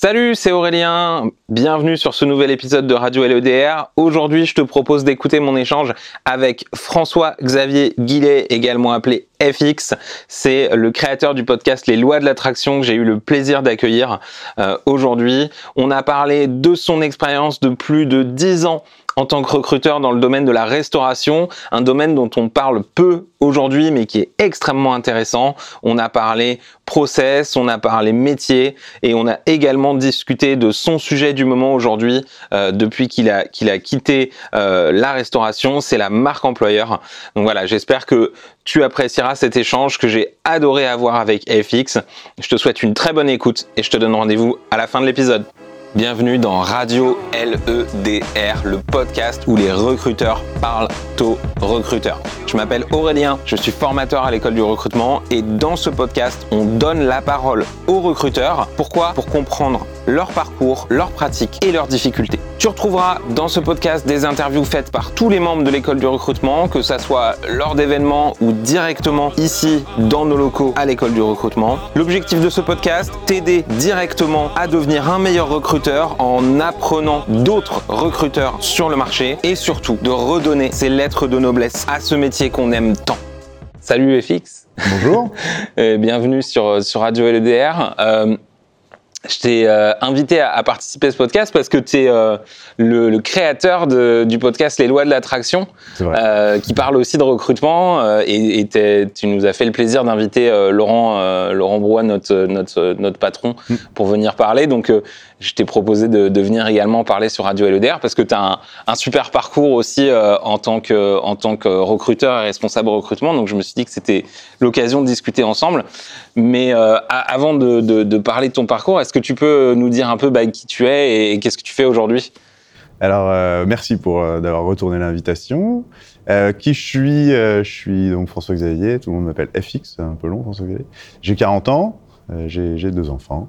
Salut, c'est Aurélien. Bienvenue sur ce nouvel épisode de Radio LEDR. Aujourd'hui, je te propose d'écouter mon échange avec François-Xavier Guillet, également appelé FX. C'est le créateur du podcast Les lois de l'attraction que j'ai eu le plaisir d'accueillir euh, aujourd'hui. On a parlé de son expérience de plus de 10 ans en tant que recruteur dans le domaine de la restauration, un domaine dont on parle peu aujourd'hui mais qui est extrêmement intéressant. On a parlé process, on a parlé métier et on a également discuté de son sujet du moment aujourd'hui euh, depuis qu'il a, quitté euh, la restauration, c'est la marque employeur. Donc voilà, j'espère que tu apprécieras cet échange que j'ai adoré avoir avec FX. Je te souhaite une très bonne écoute et je te donne rendez-vous à la fin de l'épisode. Bienvenue dans Radio LEDR, le podcast où les recruteurs parlent aux recruteurs. Je m'appelle Aurélien, je suis formateur à l'école du recrutement et dans ce podcast, on donne la parole aux recruteurs. Pourquoi? Pour comprendre leur parcours, leurs pratiques et leurs difficultés. Tu retrouveras dans ce podcast des interviews faites par tous les membres de l'école du recrutement, que ça soit lors d'événements ou directement ici dans nos locaux à l'école du recrutement. L'objectif de ce podcast, t'aider directement à devenir un meilleur recruteur en apprenant d'autres recruteurs sur le marché et surtout de redonner ces lettres de noblesse à ce métier qu'on aime tant. Salut FX. Bonjour. bienvenue sur, sur Radio LEDR. Euh, je t'ai euh, invité à, participer à ce podcast parce que tu es euh, le, créateur du podcast Les lois de l'attraction, euh, qui parle aussi de recrutement. et, tu nous as fait le plaisir d'inviter Laurent, Laurent Brouat, notre, notre, notre patron, mm. pour venir parler. Donc, je t'ai proposé de, de, venir également parler sur Radio LEDR parce que tu as un, un, super parcours aussi en, tant que, en tant que recruteur et responsable recrutement. Donc, je me suis dit que c'était l'occasion de discuter ensemble. Mais avant de, de, de parler de ton parcours, est-ce que tu peux nous dire un peu bah, qui tu es et, qu'est-ce que tu fais aujourd'hui? Alors, euh, merci pour euh, d'avoir retourné l'invitation. Euh, qui je suis? Je suis donc François Xavier. Tout le monde m'appelle FX, c'est un peu long, François Xavier. J'ai 40 ans. j'ai deux enfants.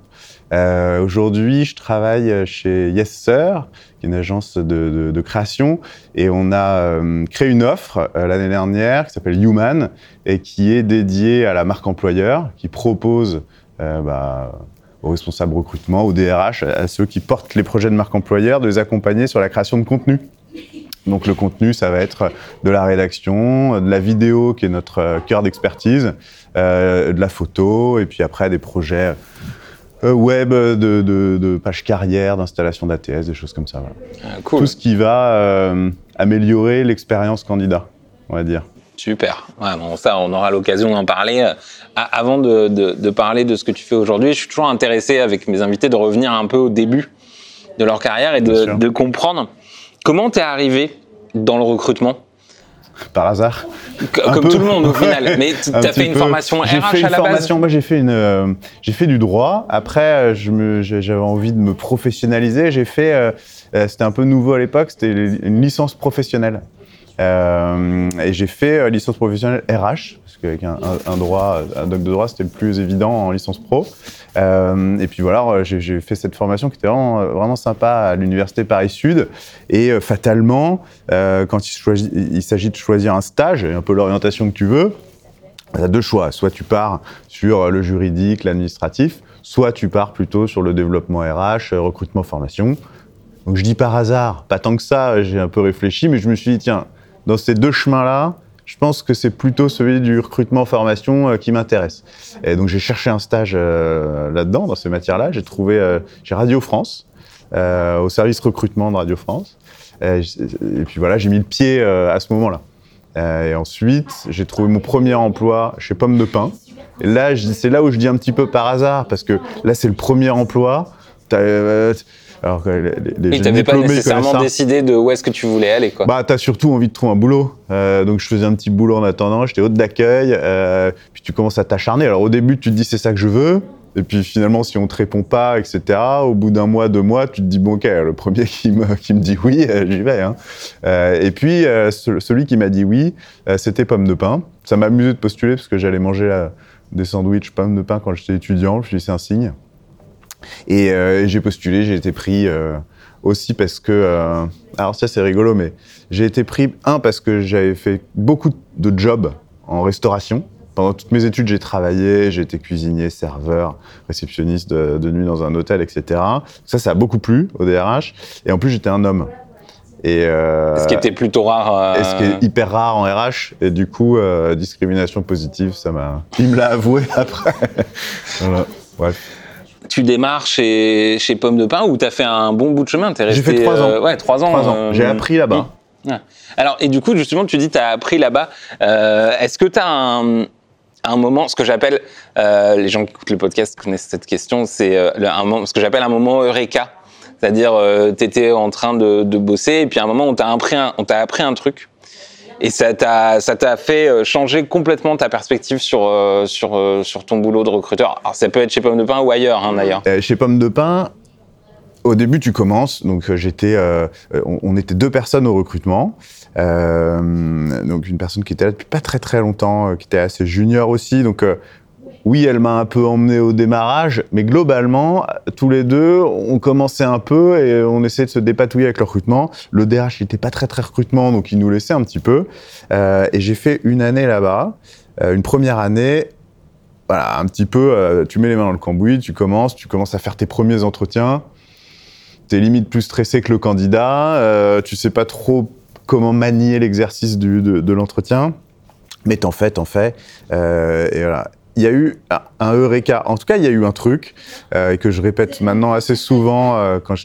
Aujourd'hui, je travaille chez Yes qui est une agence de, de, création, et on a créé une offre l'année dernière qui s'appelle Human et qui est dédiée à la marque employeur, qui propose bah, aux responsables recrutement, aux DRH, à ceux qui portent les projets de marque employeur, de les accompagner sur la création de contenu. Donc le contenu, ça va être de la rédaction, de la vidéo qui est notre euh, cœur d'expertise, euh, de la photo, et puis après des projets euh, web, de, de, de pages carrière, d'installation d'ATS, des choses comme ça. Ah, Tout ce qui va améliorer l'expérience candidat, on va dire. Super. Ouais, bon, ça, on aura l'occasion d'en parler. Euh, avant de, de, parler de ce que tu fais aujourd'hui, je suis toujours intéressé avec mes invités de revenir un peu au début de leur carrière et de, de comprendre comment tu es arrivé dans le recrutement. Par hasard. Comme tout le monde au final. Mais tu as fait une formation RH fait une à la formation, base Moi, j'ai fait, une, euh, j'ai fait du droit. Après, euh, j'avais envie de me professionnaliser. J'ai fait, c'était un peu nouveau à l'époque, c'était une licence professionnelle. Euh, et j'ai fait euh, licence professionnelle RH, parce qu'avec un, droit, un doc de droit, c'était le plus évident en licence pro. Euh, et puis voilà, j'ai fait cette formation qui était vraiment, sympa à l'université Paris Sud. Et fatalement, quand il, s'agit de choisir un stage, un peu l'orientation que tu veux, tu as deux choix. Soit tu pars sur le juridique, l'administratif, soit tu pars plutôt sur le développement RH, recrutement, formation. Donc je dis par hasard, pas tant que ça, j'ai un peu réfléchi, mais je me suis dit, tiens, dans ces deux chemins-là, je pense que c'est plutôt celui du recrutement-formation euh, qui m'intéresse. Et donc j'ai cherché un stage euh, là-dedans, dans ces matières-là. J'ai trouvé euh, chez Radio France, au service recrutement de Radio France. Et, puis voilà, j'ai mis le pied à ce moment-là. et ensuite, j'ai trouvé mon premier emploi chez Pomme de Pain. Et là, c'est là où je dis un petit peu par hasard, parce que là, c'est le premier emploi. Alors que les, les oui, pas nécessairement décidé de où est-ce que tu voulais aller, quoi. Bah, t'as surtout envie de trouver un boulot. Euh, donc, je faisais un petit boulot en attendant. J'étais hôte d'accueil. Euh, puis tu commences à t'acharner. Alors, au début, tu te dis c'est ça que je veux. Et puis finalement, si on te répond pas, etc., au bout d'un mois, deux mois, tu te dis bon, ok, le premier qui me, qui me dit oui, euh, j'y vais. Hein. Euh, et puis celui qui m'a dit oui, c'était pomme de pain. Ça m'a amusé de postuler parce que j'allais manger des sandwichs pomme de pain quand j'étais étudiant. Je me suis dit c'est un signe. Et euh, j'ai postulé, j'ai été pris euh, aussi parce que. Euh, alors, ça, c'est rigolo, mais j'ai été pris, un, parce que j'avais fait beaucoup de jobs en restauration pendant toutes mes études, j'ai travaillé, j'ai été cuisinier, serveur, réceptionniste de, de, nuit dans un hôtel, etc. Ça, ça a beaucoup plu au DRH. Et en plus, j'étais un homme. Et euh, ce qui était plutôt rare. Et ce qui est hyper rare en RH. Et du coup, discrimination positive, ça m'a. Il me l'a avoué après. voilà. Bref. Tu démarres chez, chez Pomme de Pain ou tu as fait un bon bout de chemin J'ai fait trois ans. ouais, trois ans. ans. J'ai appris là-bas. Alors, et du coup, justement, tu dis tu as appris là-bas. Est-ce que tu as un, un moment, ce que j'appelle, les gens qui écoutent le podcast connaissent cette question, c'est un, ce que j'appelle un moment Eureka c'est-à-dire, euh, tu étais en train de, de, bosser et puis à un moment, on t'a appris, on t'a appris un truc et ça t'a ça t'a fait euh, changer complètement ta perspective sur euh, sur euh, sur ton boulot de recruteur. Alors ça peut être chez Pomme de Pain ou ailleurs hein, d'ailleurs. chez Pomme de Pain, au début tu commences, donc j'étais, on, on, était deux personnes au recrutement, donc une personne qui était là depuis pas très très longtemps, qui était assez junior aussi, donc oui, elle m'a un peu emmené au démarrage, mais globalement, tous les deux, on commençait un peu et on essayait de se dépatouiller avec le recrutement. Le DRH, n'était pas très très recrutement, donc il nous laissait un petit peu. Euh, et j'ai fait une année là-bas, euh, une première année. Voilà, un petit peu, euh, tu mets les mains dans le cambouis, tu commences, tu commences à faire tes premiers entretiens. T'es limite plus stressé que le candidat, tu sais pas trop comment manier l'exercice de, l'entretien mais t'en fais, t'en fais. Et voilà il y a eu un eureka. En tout cas, il y a eu un truc euh, que je répète maintenant assez souvent euh, quand,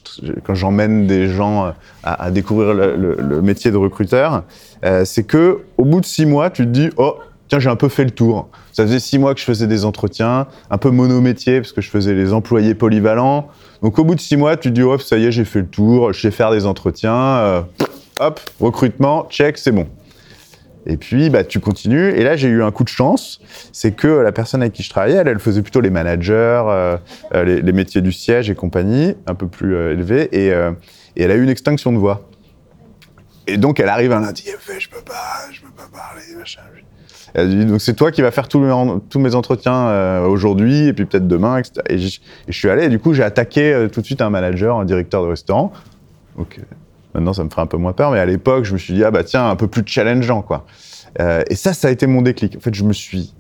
j'emmène des gens euh, à, découvrir le, métier de recruteur. C'est que au bout de six mois, tu te dis oh tiens j'ai un peu fait le tour. Ça faisait six mois que je faisais des entretiens, un peu monométier parce que je faisais les employés polyvalents. Donc au bout de six mois, tu te dis oh ça y est j'ai fait le tour, je sais faire des entretiens. hop recrutement check c'est bon. Et puis, bah, tu continues. Et là, j'ai eu un coup de chance. C'est que la personne avec qui je travaillais, elle, faisait plutôt les managers, euh, euh les, métiers du siège et compagnie, un peu plus euh, élevés. Et, euh, elle a eu une extinction de voix. Et donc, elle arrive un lundi, elle fait, je peux pas, je peux pas parler, machin. Elle dit, donc c'est toi qui vas faire tous mes, entretiens aujourd'hui et puis peut-être demain, etc. Et, je suis allé, du coup, j'ai attaqué tout de suite un manager, un directeur de restaurant. Donc, Maintenant, ça me ferait un peu moins peur, mais à l'époque, je me suis dit, ah bah tiens, un peu plus challengeant, quoi. Euh, et ça, ça a été mon déclic. En fait, je me suis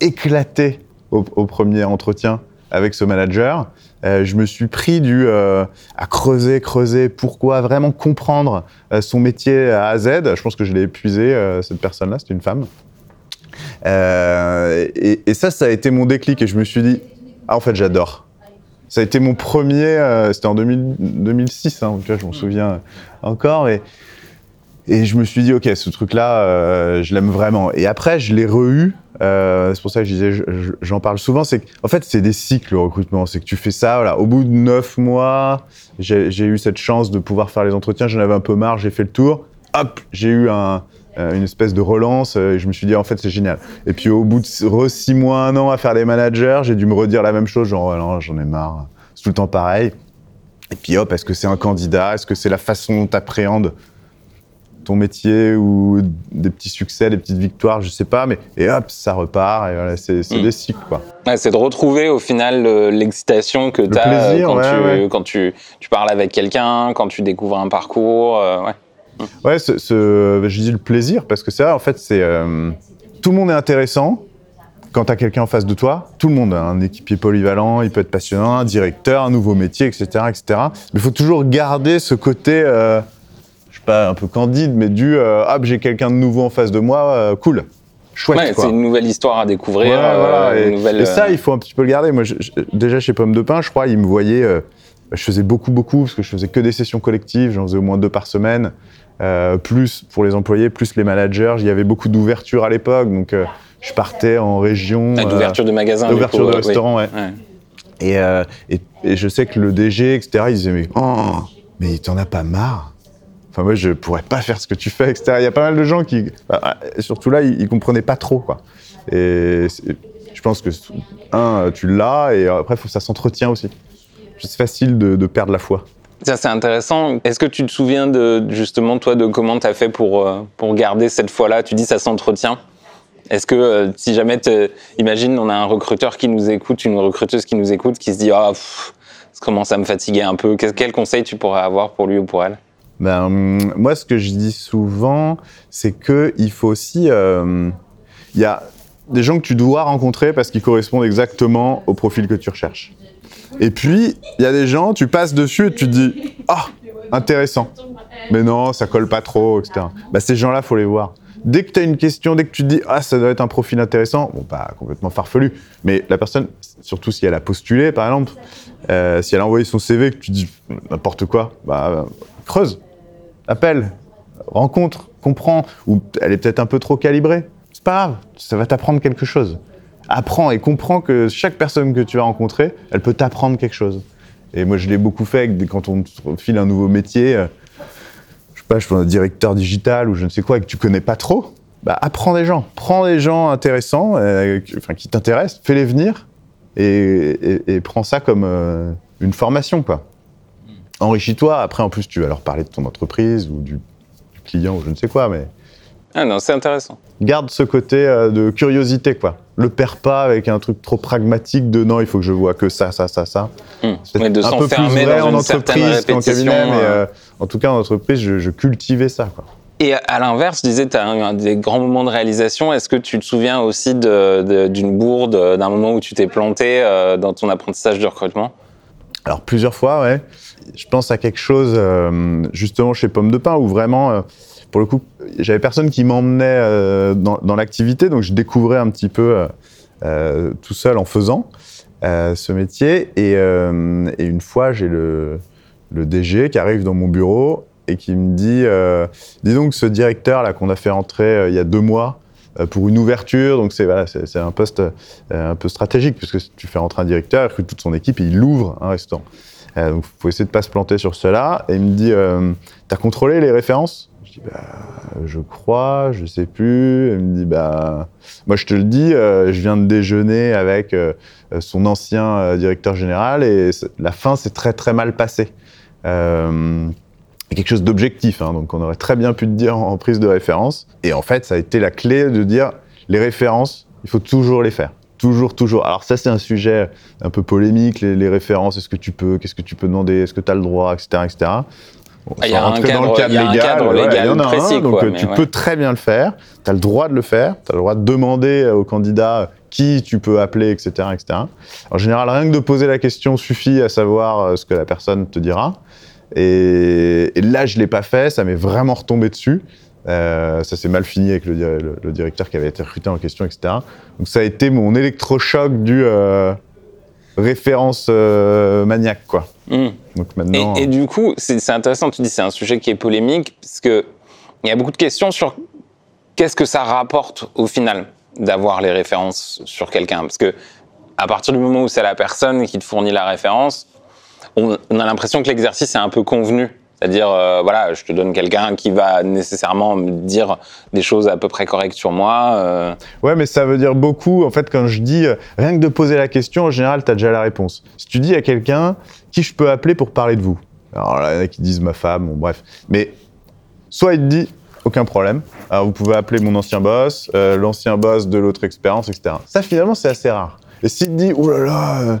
éclaté au, premier entretien avec ce manager. Euh, je me suis pris du euh, à creuser, creuser, pourquoi vraiment comprendre son métier à à Z. Je pense que je l'ai épuisé, cette personne-là, c'était une femme. Et, et, ça, ça a été mon déclic. Et je me suis dit, ah, en fait, j'adore. Ça a été mon premier, euh, c'était en 2000, 2006, hein, tu vois, je m'en souviens encore. Et, et je me suis dit, ok, ce truc-là, euh, je l'aime vraiment. Et après, je l'ai re-eu. Euh, c'est pour ça que je disais, j'en parle souvent. C'est en fait, c'est des cycles le recrutement. C'est que tu fais ça. Voilà, au bout de neuf mois, j'ai eu cette chance de pouvoir faire les entretiens. J'en avais un peu marre. J'ai fait le tour. Hop, j'ai eu un, euh, une espèce de relance. Euh, et je me suis dit, en fait, c'est génial. Et puis, au bout de re six mois, un an à faire les managers, j'ai dû me redire la même chose. Genre, oh, non, j'en ai marre. C'est tout le temps pareil. Et puis, hop, est-ce que c'est un candidat? Est-ce que c'est la façon dont tu appréhendes ton métier ou des petits succès, des petites victoires, je sais pas, mais et hop, ça repart, et voilà, c'est mmh. des cycles, quoi. Ouais, c'est de retrouver au final l'excitation que tu as quand, ouais, tu, ouais. quand tu, tu, parles avec quelqu'un, quand tu découvres un parcours. Euh, ouais. Ouais, ce, ce, je dis le plaisir parce que ça, en fait, c'est euh, tout le monde est intéressant quand tu as quelqu'un en face de toi. Tout le monde, un équipier polyvalent, il peut être passionnant, un directeur, un nouveau métier, etc., etc. Mais il faut toujours garder ce côté, euh, je sais pas, un peu candide, mais du euh, ah, j'ai quelqu'un de nouveau en face de moi, euh, cool. Chouette, ouais, c'est une nouvelle histoire à découvrir. Ouais, voilà, et, nouvelle, et, ça, il faut un petit peu le garder. Moi, je, je, déjà chez Pomme de Pain, je crois, ils me voyaient. je faisais beaucoup, beaucoup, parce que je faisais que des sessions collectives, j'en faisais au moins deux par semaine. Euh, plus pour les employés, plus les managers. Il y avait beaucoup d'ouverture à l'époque, donc euh, je partais en région. Ah, d'ouverture de magasins. D'ouverture de restaurants, ouais. ouais. Et, euh, et, et, je sais que le DG, etc., il disait mais, oh, mais t'en as pas marre Enfin, moi, je pourrais pas faire ce que tu fais, etc. Il y a pas mal de gens qui, surtout là, ils, ils comprenaient pas trop, quoi. Et je pense que, un, tu l'as, et après, faut, ça s'entretient aussi. C'est facile de, de perdre la foi. Ça, c'est intéressant. Est-ce que tu te souviens de, justement, toi, de comment tu as fait pour, euh, pour garder cette foi-là? Tu dis ça s'entretient. Est-ce que, euh, si jamais, imagine, on a un recruteur qui nous écoute, une recruteuse qui nous écoute, qui se dit Ah, oh, ça commence à me fatiguer un peu. Quel, quel conseil tu pourrais avoir pour lui ou pour elle? Ben, Moi, ce que je dis souvent, c'est qu'il faut aussi. Il euh, y a des gens que tu dois rencontrer parce qu'ils correspondent exactement au profil que tu recherches. Et puis, il y a des gens, tu passes dessus et tu te dis Ah, intéressant. Mais non, ça colle pas trop, etc. Bah, ces gens-là, faut les voir. Dès que tu as une question, dès que tu te dis Ah, ça doit être un profil intéressant, bon, pas complètement farfelu, mais la personne, surtout si elle a postulé, par exemple, euh, si elle a envoyé son CV, que tu dis n'importe quoi, bah, creuse, appelle, rencontre, comprends, ou elle est peut-être un peu trop calibrée. C'est pas grave, ça va t'apprendre quelque chose. Apprends et comprends que chaque personne que tu vas rencontrer, elle peut t'apprendre quelque chose. Et moi, je l'ai beaucoup fait quand on file un nouveau métier, euh, je sais pas, je suis un directeur digital ou je ne sais quoi, et que tu connais pas trop, bah, apprends des gens. Prends des gens intéressants, euh, enfin, qui t'intéressent, fais-les venir, et, prends ça comme euh, une formation, quoi. Enrichis-toi. Après, en plus, tu vas leur parler de ton entreprise ou du, client ou je ne sais quoi, mais. Ah non, c'est intéressant. Garde ce côté euh, de curiosité, quoi. Le perds pas avec un truc trop pragmatique de non, il faut que je vois que ça, ça, ça, ça. Hum. C'est un peu plus vrai en entreprise qu'en cabinet, mais euh, en tout cas en entreprise, je, je cultivais ça, quoi. Et à l'inverse, je disais, tu as eu des grands moments de réalisation. Est-ce que tu te souviens aussi d'une bourde, d'un moment où tu t'es planté euh, dans ton apprentissage de recrutement? Alors, plusieurs fois, ouais. Je pense à quelque chose, euh, justement, chez Pomme de Pain, où vraiment, euh, pour le coup, j'avais personne qui m'emmenait dans, l'activité, donc je découvrais un petit peu tout seul en faisant ce métier. Et, une fois, j'ai le, DG qui arrive dans mon bureau et qui me dit euh, dis donc ce directeur là qu'on a fait entrer euh, il y a deux mois euh, pour une ouverture donc c'est un poste un peu stratégique puisque tu fais rentrer un directeur il toute son équipe et il ouvre un restaurant. Donc faut essayer de pas se planter sur cela et il me dit t'as contrôlé les références? Je dis bah je crois je sais plus il me dit bah moi je te le dis je viens de déjeuner avec son ancien directeur général et la fin s'est très très mal passée quelque chose d'objectif, hein, donc on aurait très bien pu te dire en prise de référence. Et en fait, ça a été la clé de dire les références, il faut toujours les faire. Toujours, toujours. Alors ça, c'est un sujet un peu polémique, les, références, est-ce que tu peux, qu'est-ce que tu peux demander, est-ce que tu as le droit, etc. etc. il y a un cadre, dans le cadre légal, il y en a précis, un, donc tu peux très bien le faire, tu as le droit de le faire, tu as le droit de demander au candidat qui tu peux appeler, etc., etc. En général, rien que de poser la question suffit à savoir euh, ce que la personne te dira. Et, là, je l'ai pas fait, ça m'est vraiment retombé dessus. Euh, ça s'est mal fini avec le, directeur qui avait été recruté en question, etc. Donc ça a été mon électrochoc du euh, référence euh, maniaque, quoi. Hmm. Donc maintenant. Et, du coup, c'est intéressant. Tu dis c'est un sujet qui est polémique parce que il y a beaucoup de questions sur qu'est-ce que ça rapporte au final d'avoir les références sur quelqu'un, parce que à partir du moment où c'est la personne qui te fournit la référence, on, a l'impression que l'exercice est un peu convenu. C'est-à-dire, euh, voilà, je te donne quelqu'un qui va nécessairement me dire des choses à peu près correctes sur moi. Euh. Ouais, mais ça veut dire beaucoup. En fait, quand je dis euh, rien que de poser la question, en général, tu as déjà la réponse. Si tu dis à quelqu'un qui je peux appeler pour parler de vous, alors là, il y en a qui disent ma femme, bon, bref. Mais soit il te dit aucun problème. Alors, vous pouvez appeler mon ancien boss, l'ancien boss de l'autre expérience, etc. Ça, finalement, c'est assez rare. Et s'il te dit, oh là là,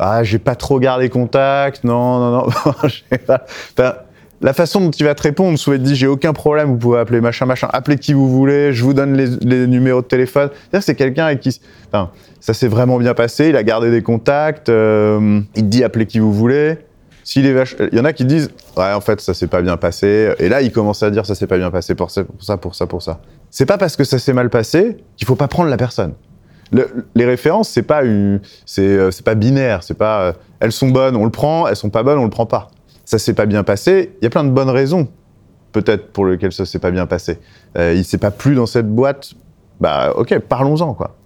ah, j'ai pas trop gardé contact, non, non, non. enfin, la façon dont il va te répondre, soit il te dit j'ai aucun problème, vous pouvez appeler machin, machin, appelez qui vous voulez, je vous donne les, numéros de téléphone. C'est quelqu'un avec qui, ça s'est vraiment bien passé, il a gardé des contacts, euh, il te dit appelez qui vous voulez. S'il. Il y en a qui disent ouais en fait ça s'est pas bien passé et là il commence à dire ça s'est pas bien passé pour ça pour ça pour ça pour ça. C'est pas parce que ça s'est mal passé qu'il faut pas prendre la personne les références, c'est pas euh, c'est pas binaire, c'est pas euh, elles sont bonnes, on le prend, elles sont pas bonnes, on le prend pas. Ça s'est pas bien passé. Il y a plein de bonnes raisons, peut-être pour lesquelles ça s'est pas bien passé. Euh, il s'est pas plu dans cette boîte. Bah ok, parlons-en quoi.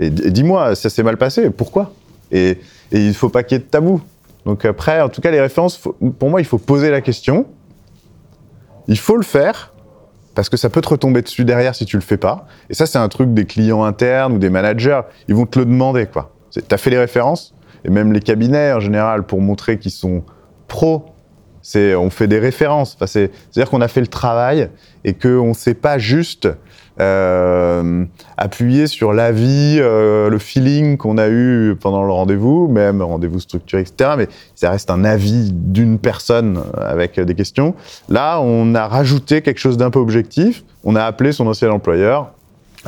Et, dis-moi, ça s'est mal passé, pourquoi? Et, et il faut pas qu'il y ait de tabou. Donc après, en tout cas, les références, pour moi, il faut poser la question. Il faut le faire parce que ça peut te retomber dessus derrière si tu le fais pas. Et ça, c'est un truc des clients internes ou des managers. Ils vont te le demander, quoi. T'as fait les références et même les cabinets en général pour montrer qu'ils sont pros. C'est, on fait des références. C'est, c'est-à-dire qu'on a fait le travail et qu'on ne sait pas juste euh, appuyer sur l'avis, euh, le feeling qu'on a eu pendant le rendez-vous, même rendez-vous structuré, etc. Mais ça reste un avis d'une personne avec des questions. Là, on a rajouté quelque chose d'un peu objectif. On a appelé son ancien employeur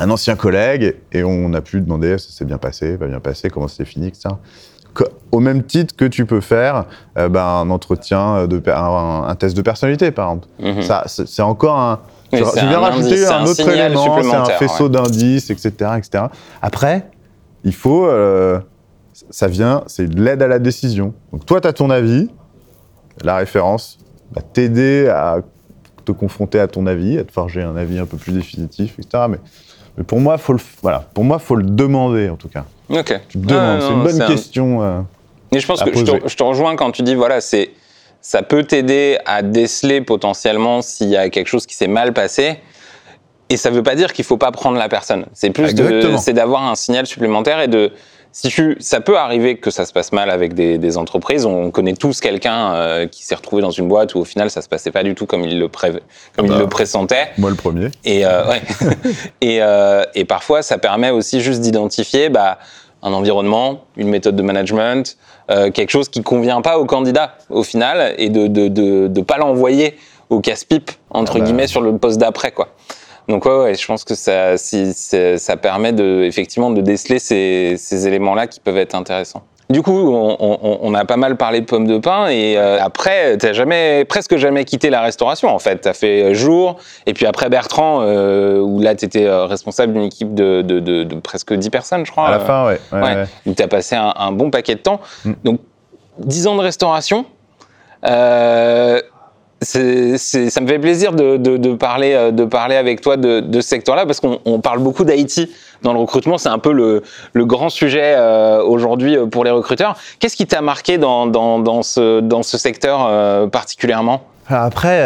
un ancien collègue et on a pu demander ça s'est bien passé, pas bien passé, comment c'était fini, etc. Au même titre que tu peux faire euh, ben, un entretien, de, un, un test de personnalité, par exemple. Mhm. Ça, c'est encore un. Oui, tu viens rajouter un un autre élément, c'est un faisceau ouais. d'indices, etc., etc. Après, il faut. euh, ça vient, c'est de l'aide à la décision. Donc toi, tu as ton avis, la référence va t'aider à te confronter à ton avis, à te forger un avis un peu plus définitif, etc. Mais, mais pour moi, faut le, voilà, pour moi, faut le demander en tout cas. Ok. Tu te demandes, Ah, c'est une bonne un- question. euh. Et je pense que je te, poser. je te rejoins quand tu dis, voilà, c'est, ça peut t'aider à déceler potentiellement s'il y a quelque chose qui s'est mal passé. Et ça veut pas dire qu'il faut pas prendre la personne. C'est plus c'est d'avoir un signal supplémentaire et de, si tu, ça peut arriver que ça se passe mal avec des, des entreprises. On connaît tous quelqu'un euh, qui s'est retrouvé dans une boîte où au final ça se passait pas du tout comme il le, pré, comme il Bah. le pressentait. Moi, le premier. Et, euh, ouais. et, euh, et parfois, ça permet aussi juste d'identifier bah, un environnement, une méthode de management, quelque chose qui convient pas au candidat au final, et de de, de, de pas l'envoyer au casse-pipe entre Ah bah. guillemets sur le poste d'après quoi. Donc ouais, ouais, je pense que ça, si, ça permet de effectivement de déceler ces, ces éléments-là qui peuvent être intéressants. Du coup, on, on- on a pas mal parlé de pommes de pain et euh, après, t'as jamais, presque jamais quitté la restauration en fait. T'as fait jour et puis après Bertrand, euh, où là t'étais euh, responsable d'une équipe de, de, de, de presque 10 personnes, je crois. À la euh, fin, ouais. ouais, où tu as passé un, un bon paquet de temps. Mm. Donc, 10 ans de restauration. Ça me fait plaisir de, parler, euh, de parler avec toi de, ce secteur-là parce qu'on on parle beaucoup d'Haïti dans le recrutement. C'est un peu le, grand sujet euh, aujourd'hui euh, pour les recruteurs. Qu'est-ce qui t'a marqué dans, dans, ce, dans ce secteur particulièrement? Alors Après,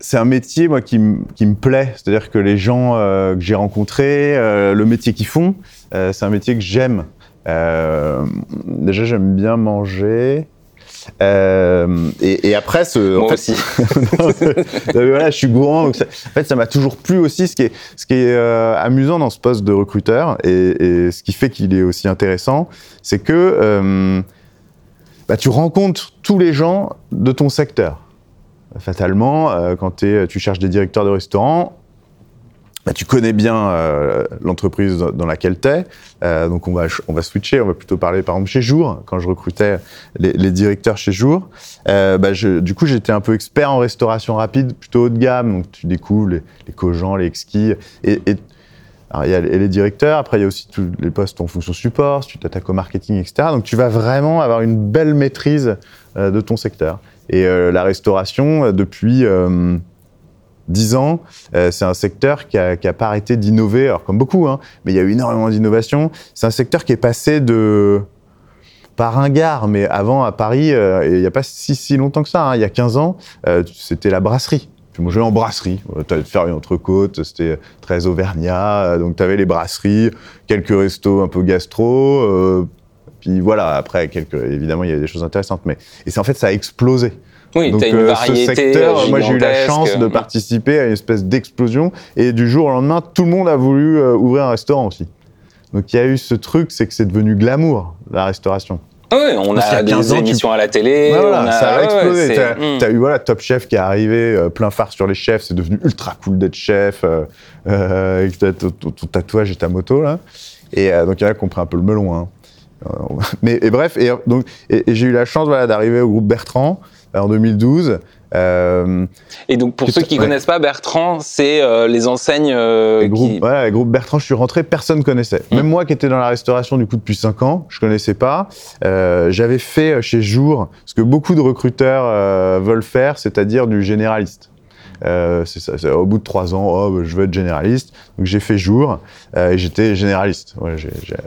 c'est un métier moi qui, qui me plaît. C'est-à-dire que les gens que j'ai rencontrés, le métier qu'ils font, c'est un métier que j'aime. Déjà, j'aime bien manger. Euh, et, et après, ce, en Moi fait, aussi. Voilà, je suis gourmand. Donc ça- en fait, ça m'a toujours plu aussi. Ce qui est, ce qui est euh, amusant dans ce poste de recruteur et, et ce qui fait qu'il est aussi intéressant, c'est que euh, bah, tu rencontres tous les gens de ton secteur. Fatalement, quand tu cherches des directeurs de restaurants, bah, tu connais bien euh, l'entreprise dans- laquelle tu es. donc on va, on va switcher, on va plutôt parler par exemple chez Jour. Quand je recrutais les, directeurs chez Jour, euh, bah, du coup j'étais un peu expert en restauration rapide, plutôt haut de gamme. Donc tu découvres les, les Cogents, les exquis. Et, et- les directeurs, après il y a aussi tous les postes en fonction support, tu t'attaques au marketing, etc. Donc tu vas vraiment avoir une belle maîtrise euh, de ton secteur. Et euh, la restauration, euh, depuis euh, 10 ans, euh, c'est un secteur qui a, qui a pas arrêté d'innover, alors comme beaucoup, hein, mais il y a eu énormément d'innovation. C'est un secteur qui est passé de pas ringard, mais avant à Paris, euh, il n'y a pas si, longtemps que ça, hein, il y a 15 ans, euh, c'était la brasserie. Tu mangeais en brasserie. Tu allais te faire une entrecôte, c'était très auvergnat. Donc tu avais les brasseries, quelques restos un peu gastro. puis voilà, après, évidemment, il y avait des choses intéressantes. Mais, et c'est en fait, ça a explosé. Oui, Donc as une euh, variété. ce secteur, moi j'ai eu la chance de participer à une espèce d'explosion et du jour au lendemain, tout le monde a voulu euh, ouvrir un restaurant aussi. Donc il y a eu ce truc, c'est que c'est devenu glamour la restauration. Ah Oui, on Parce a a des 15 ans, tu- émissions à la télé. Ouais, voilà, on a, ça a explosé. ouais, T'as c'est- t'as eu voilà Top Chef qui est arrivé, euh, plein phare sur les chefs, c'est devenu ultra cool d'être chef euh, euh, avec ton, tatouage et ta moto là. Et donc il y en a qui ont pris un peu le melon. Hein. Mais et bref, et donc et, et j'ai eu la chance voilà d'arriver au groupe Bertrand en 2012. Euh, Et donc, pour Putain, ceux qui ouais. connaissent pas, Bertrand, c'est euh, les enseignes euh, les groupes, qui... voilà, les groupes Bertrand, je suis rentré, personne connaissait. Mm. Même moi qui étais dans la restauration du coup depuis 5 ans, je connaissais pas. Euh, J'avais fait chez Jour ce que beaucoup de recruteurs euh, veulent faire, c'est-à-dire du généraliste. Euh, ça, au bout de trois ans, oh, bah, je veux être généraliste. Donc j'ai fait jour euh, et j'étais généraliste. Ouais,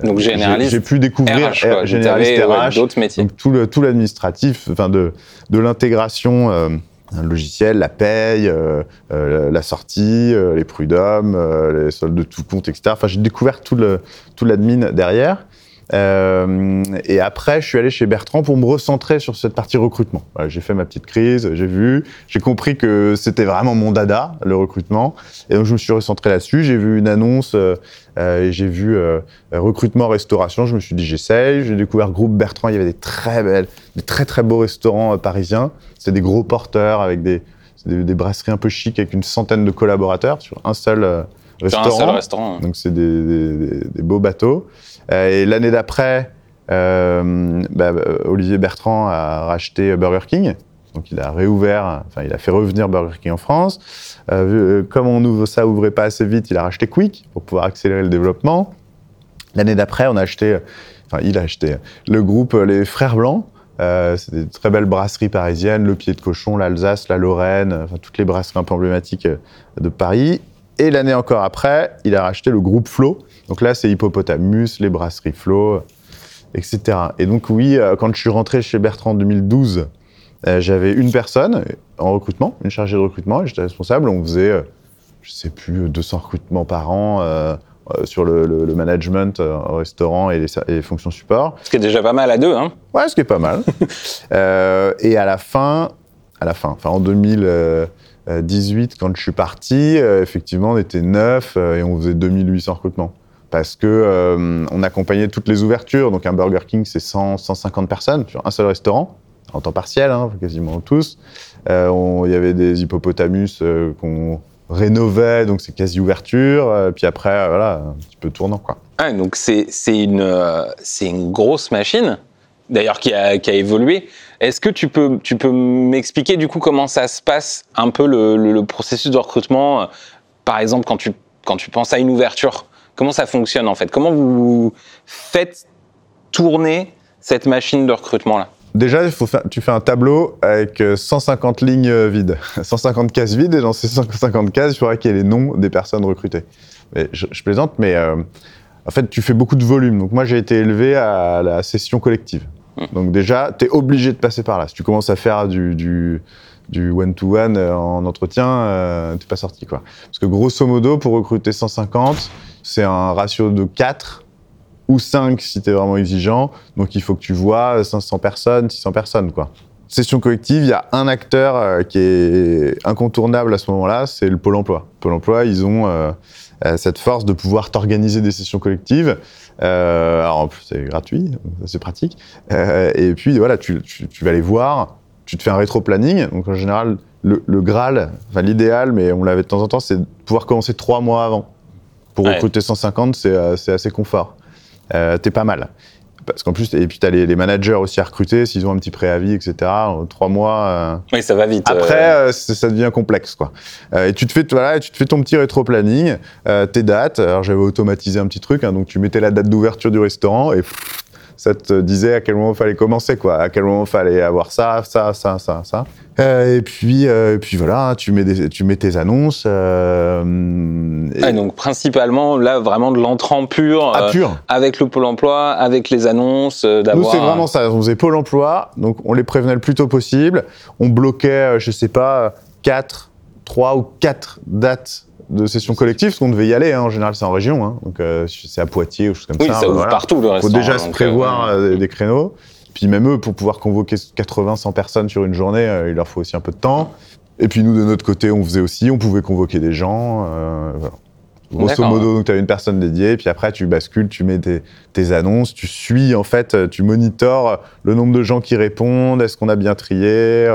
Donc, généraliste J'ai pu découvrir RH, quoi. généraliste RH, d'autres métiers. donc tout le tout l'administratif, enfin de de l'intégration. Euh, un logiciel, la paye, euh, euh, la sortie, euh, les prud'hommes, les soldes de tout compte, etc. Enfin, j'ai découvert tout le tout l'admin derrière. Euh, et après, je suis allé chez Bertrand pour me recentrer sur cette partie recrutement. Voilà, j'ai fait ma petite crise, j'ai vu, j'ai compris que c'était vraiment mon dada, le recrutement. Et donc, je me suis recentré là-dessus. J'ai vu une annonce euh, euh, et j'ai vu euh, recrutement restauration. Je me suis dit, j'essaye. J'ai découvert groupe Bertrand. Il y avait des très belles, des très très beaux restaurants euh, parisiens. C'était des gros porteurs avec des, des, des brasseries un peu chic avec une centaine de collaborateurs sur un seul, Sur un seul restaurant. restaurant. Donc c'est des, des- des- des beaux bateaux. Euh, et l'année d'après, euh, bah, euh, Olivier Bertrand a racheté Burger King. Donc il a réouvert, enfin il a fait revenir Burger King en France. Comme ça ouvrait pas assez vite, il a racheté Quick pour pouvoir accélérer le développement. L'année d'après, on a acheté, enfin il a acheté le groupe Les Frères Blancs. C'est des très belles brasseries parisiennes, Le Pied de Cochon, l'Alsace, la Lorraine, toutes les brasseries un peu emblématiques de Paris. Et l'année encore après, il a racheté le groupe Flo. Donc là, c'est Hippopotamus, les brasseries Flo, etc. Et donc oui, euh, quand je suis rentré chez Bertrand en 2012, euh, j'avais une personne en recrutement, une chargée de recrutement, j'étais responsable. On faisait, euh, je sais plus, 200 recrutements par an euh, euh, sur le, le- le management euh, au restaurant et les, ser- et les fonctions support. Ce qui est déjà pas mal à deux, hein. Ouais, ce qui est pas mal. Euh, et à la fin, à la fin, enfin en 2018, quand je suis parti, euh, effectivement, on était neuf euh, et on faisait 2800 recrutements. Parce que euh, on accompagnait toutes les ouvertures. Donc un Burger King, c'est 100, 150 personnes sur un seul restaurant, en temps partiel, hein, quasiment tous. Euh, Il y avait des hippopotamus euh, qu'on rénovait, donc c'est quasi ouverture. Euh, puis après, euh, voilà, un petit peu tournant, quoi. Ah, donc c'est une, euh, grosse machine, d'ailleurs qui a évolué. Est-ce que tu peux, tu peux m'expliquer du coup comment ça se passe un peu le, le- processus de recrutement euh, Par exemple, quand tu, quand tu penses à une ouverture, comment ça fonctionne en fait? Comment vous faites tourner cette machine de recrutement-là? Déjà, il faut faire- tu fais un tableau avec euh, 150 lignes euh, vides, 150 cases vides, et dans ces 150 cases, il faudra qu'il y ait les noms des personnes recrutées. Mais je, plaisante, mais euh, en fait, tu fais beaucoup de volume. Donc moi, j'ai été élevé à la session collective. Donc déjà, tu es obligé de passer par là. Si tu commences à faire du, du, one-to-one euh, en entretien, euh, t'es pas sorti, quoi. Parce que grosso modo, pour recruter 150, c'est un ratio de 4 ou 5 si tu es vraiment exigeant. Donc il faut que tu vois 500 personnes, 600 personnes, quoi. Session collective, il y a un acteur euh, qui est incontournable à ce moment-là, c'est le Pôle emploi. Pôle emploi, ils ont euh, euh, cette force de pouvoir t'organiser des sessions collectives. Euh, alors en plus, c'est gratuit, c'est pratique. Euh, et puis voilà, tu, tu- tu vas les voir, tu te fais un rétro-planning. Donc en général, le, le Graal, enfin l'idéal, mais on l'avait de temps en temps, c'est de pouvoir commencer trois mois avant. Pour Ouais. recruter 150, c'est euh, c'est assez confort. Euh, T'es pas mal. Parce qu'en plus, et puis tu as les, les managers aussi à recruter, s'ils ont un petit préavis, etc. En Trois mois. euh, Oui, ça va vite. après, euh, euh, ça devient complexe, quoi. Et tu te fais, voilà, tu te fais ton petit rétro-planning, tes dates. Alors j'avais automatisé un petit truc, hein, donc tu mettais la date d'ouverture du restaurant et pff, ça te disait à quel moment il fallait commencer, quoi. À quel moment il fallait avoir ça, ça, ça, ça, ça. Euh, et puis, euh, et puis voilà, tu mets, des, tu mets tes annonces. Euh, et- donc principalement là vraiment de l'entrant pur, euh, pur. avec le pôle emploi, avec les annonces, Nous, c'est vraiment ça. On faisait Pôle emploi, donc on les prévenait le plus tôt possible. On bloquait, je sais pas, 4, 3 ou 4 dates de session collective, parce qu'on devait y aller. hein. En général, c'est en région. hein. Donc, euh, c'est à Poitiers ou choses comme Oui, ça. ça bah, ouvre voilà. partout le faut restaurant. déjà se prévoir euh, euh, des créneaux. Puis même eux, pour pouvoir convoquer 80, 100 personnes sur une journée, euh, il leur faut aussi un peu de temps. Et puis nous, de notre côté, on faisait aussi, on pouvait convoquer des gens. voilà. Grosso modo, tu as une personne dédiée, puis après tu bascules, tu mets tes, tes annonces, tu suis en fait, tu monitores le nombre de gens qui répondent, est-ce qu'on a bien trié.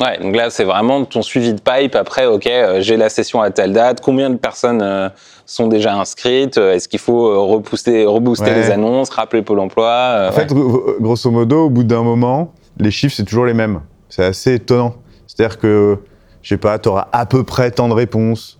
Ouais, donc là, c'est vraiment ton suivi de pipe. Après, OK, euh, j'ai la session à telle date. Combien de personnes euh, sont déjà inscrites? Euh, Est-ce qu'il faut repousser, rebooster Ouais. les annonces, rappeler Pôle emploi euh, En fait, gro- grosso modo, au bout d'un moment, les chiffres, c'est toujours les mêmes. C'est assez étonnant. C'est-à-dire que, je sais pas, tu auras à peu près tant de réponses.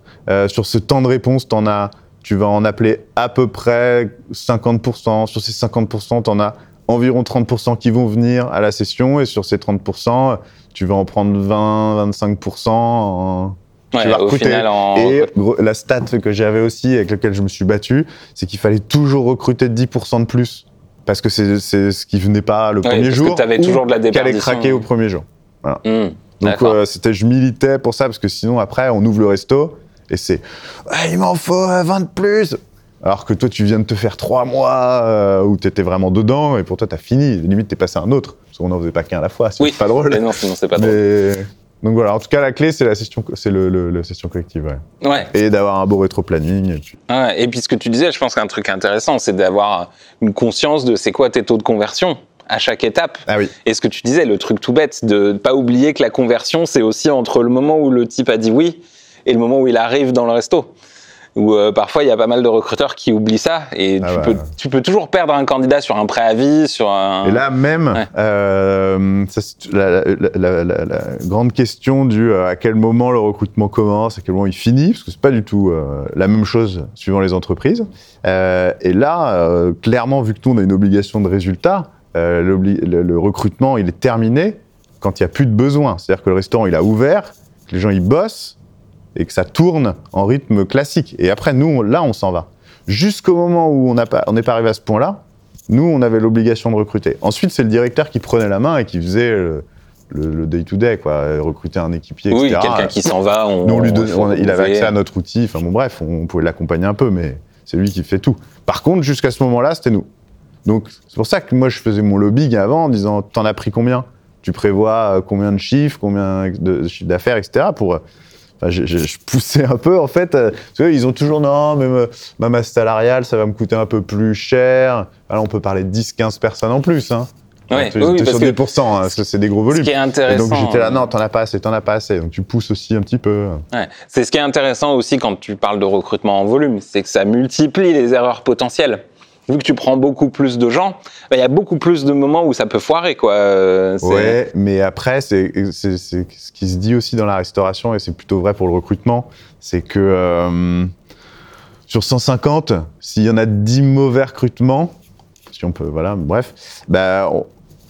Sur ce temps de réponses, t'en as, tu vas en appeler à peu près 50%. Sur ces 50%, tu en as environ 30% qui vont venir à la session. Et sur ces 30%, tu vas en prendre 20, 25% en, ouais, tu vas au recruter. final, en... et gros, la stat que j'avais aussi, avec laquelle je me suis battu, c'est qu'il fallait toujours recruter 10% de plus. Parce que c'est ce qui venait pas le Ouais, premier parce jour. que t'avais ou toujours de la qui allait déperdition. craquer au premier jour. Hmm, Donc euh, c'était, je militais pour ça, parce que sinon après, on ouvre le resto et c'est Ah, il m'en faut euh, 20 de plus. Alors que toi, tu viens de te faire 3 mois euh, où tu étais vraiment dedans et pour toi, tu as fini. Limite, tu es passé à un autre. Parce qu'on n'en faisait pas qu'un à la fois. C'est Oui. pas drôle. Mais non, sinon, c'est pas drôle. Mais- Donc voilà, en tout cas, la clé, c'est la session, c'est le, le- session collective. ouais. Ouais. Et d'avoir un beau rétro-planning. et puis- Ouais, et puis ce que tu disais, je pense qu'un truc intéressant, c'est d'avoir une conscience de c'est quoi tes taux de conversion à chaque étape. Ah oui. Et ce que tu disais, le truc tout bête, de ne pas oublier que la conversion, c'est aussi entre le moment où le type a dit oui et le moment où il arrive dans le resto. Où euh, parfois il y a pas mal de recruteurs qui oublient ça et Ah tu, ouais, peux, tu peux toujours perdre un candidat sur un préavis, sur un. Et là même, Ouais. euh, ça, c'est la, la- la- la- la grande question du euh, à quel moment le recrutement commence, à quel moment il finit, parce que c'est pas du tout euh, la même chose suivant les entreprises. Et là, clairement, vu que nous on a une obligation de résultat, le, le recrutement il est terminé quand il y a plus de besoin. C'est-à-dire que le restaurant il a ouvert, que les gens ils bossent et que ça tourne en rythme classique. Et après nous, on- là, on s'en va. Jusqu'au moment où on n'a pas, on n'est pas arrivé à ce point-là, nous, on avait l'obligation de recruter. Ensuite, c'est le directeur qui prenait la main et qui faisait le day-to-day, quoi, euh, recruter un équipier, oui, etc. quelqu'un qui s'en va. On, Nous, on lui donnait- faut on- il avait accès à notre outil. Enfin bon, bref, on pouvait l'accompagner un peu, mais c'est lui qui fait tout. Par contre, jusqu'à ce moment-là, c'était nous. Donc, c'est pour ça que moi, je faisais mon lobbying avant en disant T'en as pris combien? Tu prévois euh, combien de chiffres, combien de chiffres d'affaires, etc. Pour. Enfin, je, je- je poussais un peu, en fait. euh, parce que ils ont toujours Non, mais me- ma masse salariale, ça va me coûter un peu plus cher. Alors, on peut parler de 10-15 personnes en plus. Hein. Ouais, Tu oui, sur que 10%, hein, parce que c'est des gros ce volumes. qui est Et intéressant. donc j'étais là, non, t'en as pas assez, t'en as pas assez. Donc tu pousses aussi un petit peu. Ouais. C'est ce qui est intéressant aussi quand tu parles de recrutement en volume, c'est que ça multiplie les erreurs potentielles. Vu que tu prends beaucoup plus de gens, bah, il y a beaucoup plus de moments où ça peut foirer, quoi. Euh, Ouais, mais après, c'est ce qui se dit aussi dans la restauration, et c'est plutôt vrai pour le recrutement, c'est que euh, sur 150, s'il y en a 10 mauvais recrutements, si on peut, voilà, bref, bah,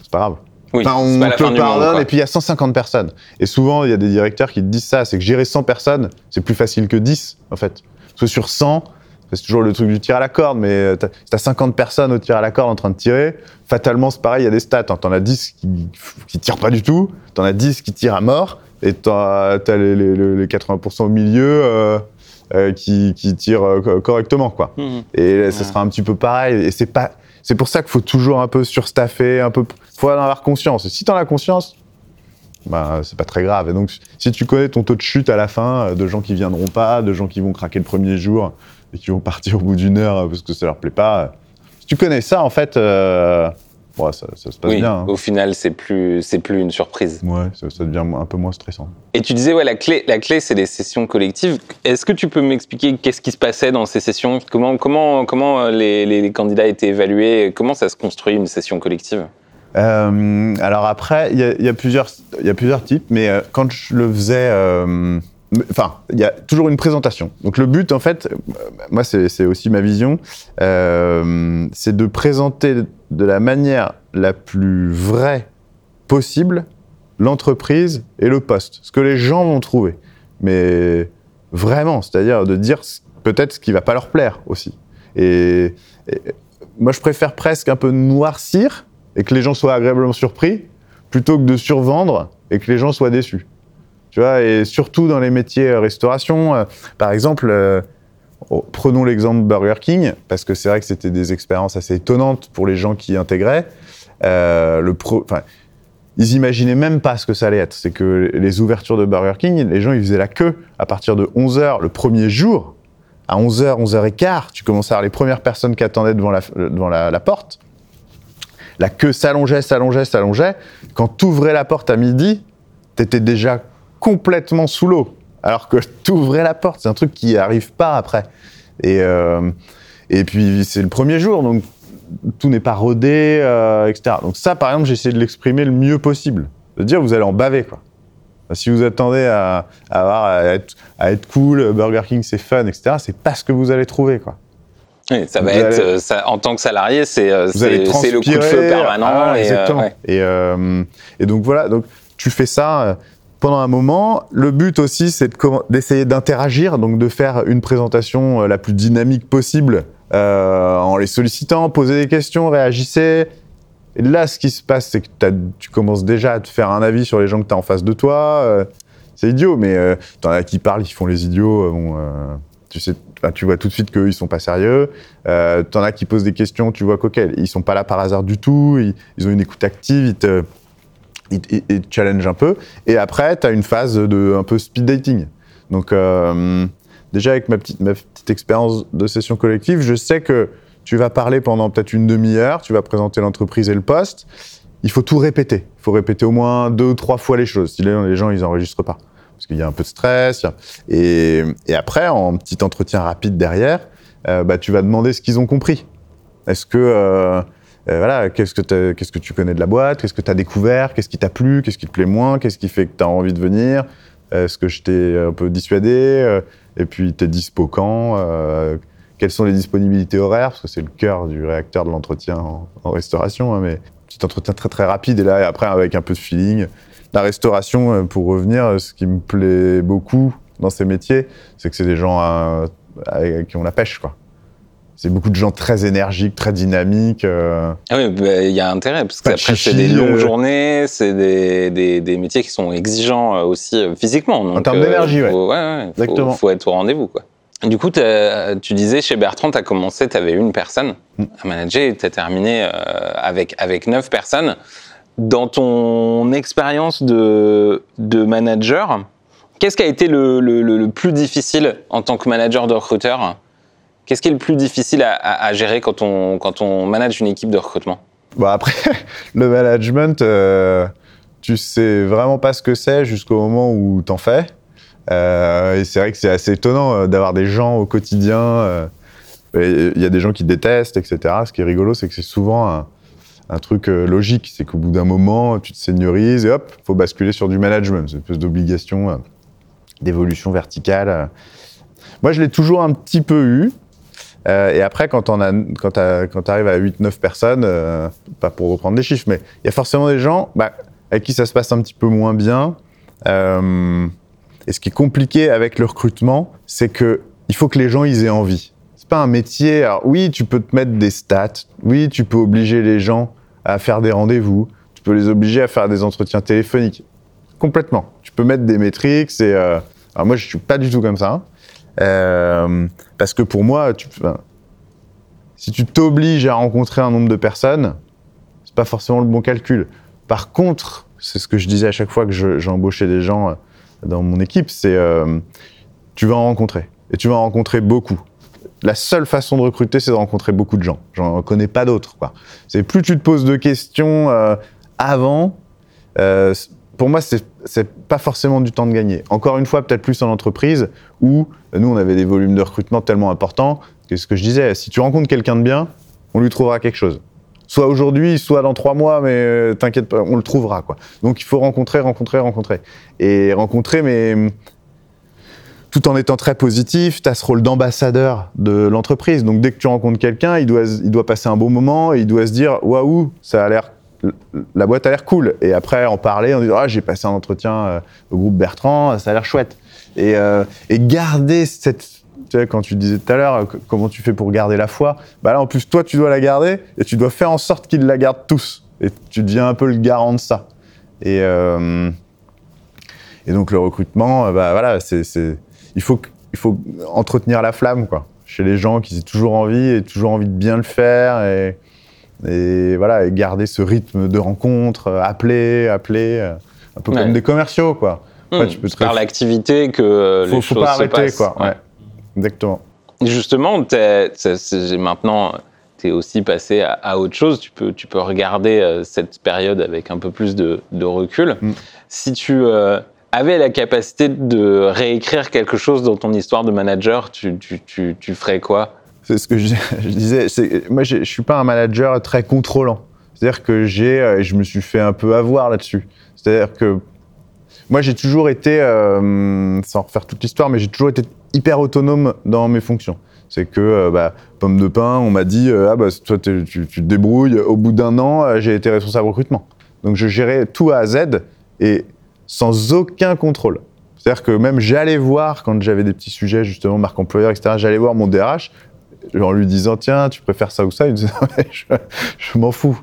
c'est pas grave. Oui, Enfin, c'est on pas te monde, pardonne, et puis il y a 150 personnes. Et souvent, il y a des directeurs qui te disent ça, c'est que gérer 100 personnes, c'est plus facile que 10, en fait. Parce que sur 100, c'est toujours le truc du tir à la corde, mais euh, t'as as 50 personnes au tir à la corde en train de tirer, fatalement, c'est pareil, il y a des stats. hein. T'en as 10 qui, qui tirent pas du tout, t'en as 10 qui tirent à mort, et t'as as les, les- les- les 80% au milieu euh, euh, qui, qui tirent euh, co- correctement, quoi. Mhm. Et ça Ouais. sera un petit peu pareil. Et c'est pas, c'est pour ça qu'il faut toujours un peu surstaffer, un peu, faut en avoir conscience. Et si t'en as conscience, bah, c'est pas très grave. Et donc, si tu connais ton taux de chute à la fin, de gens qui viendront pas, de gens qui vont craquer le premier jour et qui vont partir au bout d'une heure euh, parce que ça leur plaît pas, euh, si tu connais ça, en fait, euh, bon, ça, ça se passe Oui, bien. hein. au final, c'est plus, c'est plus une surprise. Ouais, ça, ça devient un peu moins stressant. Et tu disais, ouais, la clé, la clé, c'est les sessions collectives. Est-ce que tu peux m'expliquer qu'est-ce qui se passait dans ces sessions? Comment, comment, comment euh, les, les- les candidats étaient évalués? Comment ça se construit une session collective? Euh, alors après, il y, a- il y a plusieurs, il y a plusieurs types, mais euh, quand je le faisais, euh, enfin, il y a toujours une présentation. Donc le but, en fait, euh, moi c'est aussi ma vision, euh, c'est de présenter de la manière la plus vraie possible l'entreprise et le poste, ce que les gens vont trouver, mais vraiment, c'est-à-dire de dire peut-être ce qui va pas leur plaire aussi. Et moi, je préfère presque un peu noircir et que les gens soient agréablement surpris, plutôt que de survendre et que les gens soient déçus. Tu vois, et surtout dans les métiers euh, restauration, euh, par exemple, euh, oh, prenons l'exemple Burger King, parce que c'est vrai que c'était des expériences assez étonnantes pour les gens qui intégraient. Pro, enfin, ils imaginaient même pas ce que ça allait être. C'est que les ouvertures de Burger King, les gens ils faisaient la queue à partir de 11h le premier jour. À 11h, 11h15, tu commençais à avoir les premières personnes qui attendaient devant la, devant la, la porte. La queue s'allongeait, s'allongeait, s'allongeait. Quand tu ouvrais la porte à midi, tu étais déjà complètement sous l'eau. Alors que tu ouvrais la porte, c'est un truc qui arrive pas après. Et, euh, et puis, c'est le premier jour, donc tout n'est pas rodé, euh, etc. Donc ça, par exemple, j'ai essayé de l'exprimer le mieux possible. De dire, vous allez en baver, quoi. Si vous attendez à, à, avoir- à être, à être cool, Burger King c'est fun, etc., c'est pas ce que vous allez trouver, quoi. Oui, ça va Vous être, allez- euh, ça, en tant que salarié, c'est le coup de feu permanent. Ah, et, euh, ouais. et, euh, et donc voilà, donc tu fais ça pendant un moment. Le but aussi, c'est d'essayer d'interagir, donc de faire une présentation euh, la plus dynamique possible euh, en les sollicitant, poser des questions, réagissez. Et là, ce qui se passe, c'est que tu commences déjà à te faire un avis sur les gens que tu as en face de toi. euh, c'est idiot, mais euh, t'en as qui parlent, qui font les idiots. tu vois tout de suite qu'eux, ils sont pas sérieux. T'en as qui posent des questions, tu vois qu'ok, ils sont pas là par hasard du tout, ils, ils ont une écoute active, ils te, te- ils te challenge un peu. Et après, tu as une phase de un peu speed dating. Donc, euh, déjà avec ma petite, ma petite expérience de session collective, je sais que tu vas parler pendant peut-être une demi-heure, tu vas présenter l'entreprise et le poste. Il faut tout répéter. Il faut répéter au moins deux ou trois fois les choses. Si les, gens, ils enregistrent pas. parce qu'il y a un peu de stress. Et, et, après, en petit entretien rapide derrière, euh, bah, tu vas demander ce qu'ils ont compris. Est-ce que euh, euh, voilà, qu'est-ce que, tu connais de la boîte? Qu'est-ce que tu as découvert? Qu'est-ce qui t'a plu? Qu'est-ce qui te plaît moins? Qu'est-ce qui fait que tu as envie de venir? Est-ce que je t'ai un peu dissuadé? Et puis, t'es dispo quand? Quelles sont les disponibilités horaires? Parce que c'est le cœur du réacteur de l'entretien en, restauration. Hein, mais petit entretien très très rapide. Et là, après, avec un peu de feeling. La restauration, pour revenir, ce qui me plaît beaucoup dans ces métiers, c'est que c'est des gens qui ont la pêche, quoi. C'est beaucoup de gens très énergiques, très dynamiques. Euh. Ah oui, bah, il y a intérêt, parce que c'est des longues euh. journées, c'est des, des, des, métiers qui sont exigeants euh, aussi physiquement. en termes d'énergie, oui. Ouais, ouais, Exactement. Faut, faut être au rendez-vous, quoi. Du coup, tu disais chez Bertrand, tu as commencé, tu avais une personne mm. à manager et tu as terminé avec, avec neuf personnes. Dans ton expérience de, de manager, qu'est-ce qui a été le, le, le, plus difficile en tant que manager de recruteur? Qu'est-ce qui est le plus difficile à, gérer quand on, quand on manage une équipe de recrutement? Bah Après, le management, euh, tu sais vraiment pas ce que c'est jusqu'au moment où t'en fais. Euh, c'est vrai que c'est assez étonnant euh, d'avoir des gens au quotidien. Il y a des gens qui détestent, etc. Ce qui est rigolo, c'est que c'est souvent un, truc logique. C'est qu'au bout d'un moment, tu te seniorises et hop, faut basculer sur du management. C'est une espèce d'obligation d'évolution verticale. Moi, je l'ai toujours un petit peu eu. Euh, et après, quand tu arrives à 8-9 personnes, euh, pas pour reprendre des chiffres, mais il y a forcément des gens bah, avec qui ça se passe un petit peu moins bien. Euh, et ce qui est compliqué avec le recrutement, c'est que il faut que les gens ils aient envie. C'est pas un métier. Alors oui, tu peux te mettre des stats. Oui, tu peux obliger les gens à faire des rendez-vous. Tu peux les obliger à faire des entretiens téléphoniques. Complètement. Tu peux mettre des métriques. Alors moi, je suis pas du tout comme ça. Euh, parce que pour moi, si tu t'obliges à rencontrer un nombre de personnes, c'est pas forcément le bon calcul. Par contre, c'est ce que je disais à chaque fois que j'embauchais des gens euh, dans mon équipe, c'est euh, tu vas en rencontrer et tu vas en rencontrer beaucoup. La seule façon de recruter, c'est de rencontrer beaucoup de gens. J'en connais pas d'autres. C'est plus tu te poses de questions euh, avant, euh, pour moi, c'est pas forcément du temps de gagner. Encore une fois, peut-être plus en entreprise où nous, on avait des volumes de recrutement tellement importants que ce que je disais, si tu rencontres quelqu'un de bien, on lui trouvera quelque chose. Soit aujourd'hui, soit dans trois mois, mais euh, t'inquiète pas, on le trouvera. Donc il faut rencontrer, rencontrer, rencontrer. Et rencontrer, mais tout en étant très positif, tu as ce rôle d'ambassadeur de l'entreprise. Donc dès que tu rencontres quelqu'un, il doit, il doit passer un bon moment et il doit se dire Waouh, ça a l'air la boîte a l'air cool. Et après, en parler, en disant, ah, j'ai passé un entretien euh, au groupe Bertrand, ça a l'air chouette. Et, euh, garder cette, tu sais, quand tu disais tout à l'heure, comment tu fais pour garder la foi, bah là, en plus, toi, tu dois la garder et tu dois faire en sorte qu'ils la gardent tous. Et tu deviens un peu le garant de ça. Et, euh, et donc, le recrutement, bah voilà, c'est, il, faut, il faut entretenir la flamme, quoi. Chez les gens qui ont toujours envie et toujours envie de bien le faire. Et, et voilà, garder ce rythme de rencontre, euh, appeler, appeler, euh, un peu comme des commerciaux, quoi. Hmm. tu peux par l'activité que euh, les faut choses pas arrêter, quoi. Ouais. Exactement. Justement, maintenant, tu es aussi passé à, autre chose. Tu peux, tu peux regarder cette période avec un peu plus de, recul. Hmm. Si tu avais la capacité de réécrire quelque chose dans ton histoire de manager, tu, tu, tu, tu ferais quoi? C'est ce que je, disais. Moi, je suis pas un manager très contrôlant. C'est-à-dire que j'ai, euh, je me suis fait un peu avoir là-dessus. C'est-à-dire que moi, j'ai toujours été, euh, sans refaire toute l'histoire, mais j'ai toujours été hyper autonome dans mes fonctions. C'est que, euh, bah, pomme de pain, on m'a dit, ah bah, toi, tu, tu, te débrouilles. Au bout d'un an, j'ai été responsable recrutement. Donc, je gérais tout A à Z et sans aucun contrôle. C'est-à-dire que même j'allais voir, quand j'avais des petits sujets, justement, marque employeur, etc., j'allais voir mon DRH, en lui disant tiens tu préfères ça ou ça il disait je, m'en fous.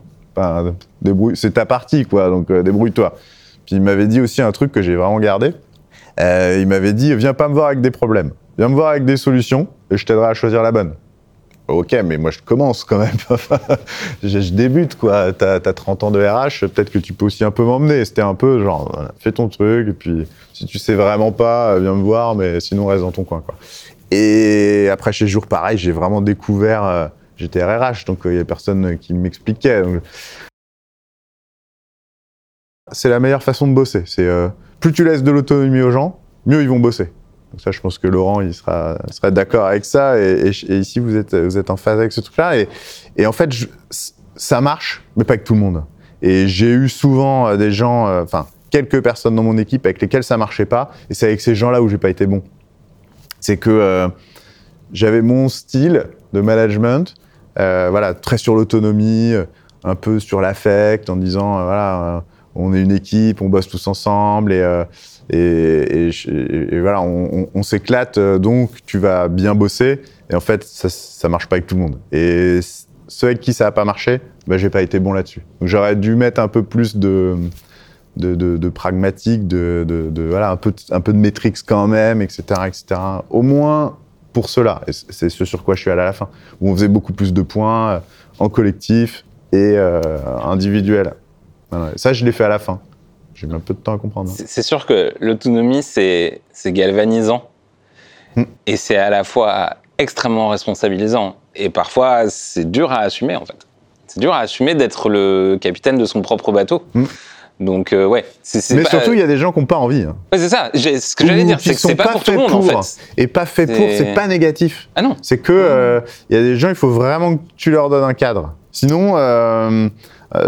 C'est ta partie quoi donc euh, débrouille-toi. Puis il m'avait dit aussi un truc que j'ai vraiment gardé. Euh, il m'avait dit viens pas me voir avec des problèmes. Viens me voir avec des solutions et je t'aiderai à choisir la bonne. Ok mais moi je commence quand même. Je, débute quoi. T'as as 30 ans de RH peut-être que tu peux aussi un peu m'emmener. C'était un peu genre fais ton truc et puis si tu sais vraiment pas viens me voir mais sinon reste dans ton coin quoi et après, chez Jour, pareil, j'ai vraiment découvert. Euh, j'étais RRH, donc euh, il y a personne qui m'expliquait. C'est la meilleure façon de bosser. C'est euh, plus tu laisses de l'autonomie aux gens, mieux ils vont bosser. Donc ça, je pense que Laurent, il sera, sera d'accord avec ça. Et, ici, vous êtes, vous êtes en phase avec ce truc-là. Et, en fait, ça marche, mais pas avec tout le monde. Et j'ai eu souvent euh, des gens, enfin, quelques personnes dans mon équipe avec lesquelles ça marchait pas. Et c'est avec ces gens-là où j'ai pas été bon. C'est que euh, j'avais mon style de management, euh, voilà, très sur l'autonomie, euh, un peu sur l'affect, en disant, voilà, on est une équipe, on bosse tous ensemble et, voilà, on, s'éclate, donc tu vas bien bosser. Et en fait, ça, ça marche pas avec tout le monde. Et ceux avec qui ça a pas marché, bah, j'ai pas été bon là-dessus. Donc j'aurais dû mettre un peu plus de de, de, de pragmatique, de, voilà, un peu, de, un peu de métriques quand même, etc., etc. Au moins pour cela. Et c'est ce sur quoi je suis allé à la fin. Où on faisait beaucoup plus de points euh, en collectif et euh, individuel. Voilà. Ça, je l'ai fait à la fin. J'ai mis un peu de temps à comprendre. C'est sûr que l'autonomie, c'est c'est galvanisant. Hmm. Et c'est à la fois extrêmement responsabilisant. Et parfois, c'est dur à assumer, en fait. C'est dur à assumer d'être le capitaine de son propre bateau. Hmm. Donc, euh, ouais. c'est- c'est Mais pas- surtout, il y a des gens qui n'ont pas envie. hein. Ouais, c'est ça. Ce que j'allais dire, c'est que sont c'est pas, pas pour tout le faits monde, en pour. fait. Et pas fait pour, C'est- pas négatif. Ah non. C'est que euh, il y a des gens, il faut vraiment que tu leur donnes un cadre. Sinon, euh,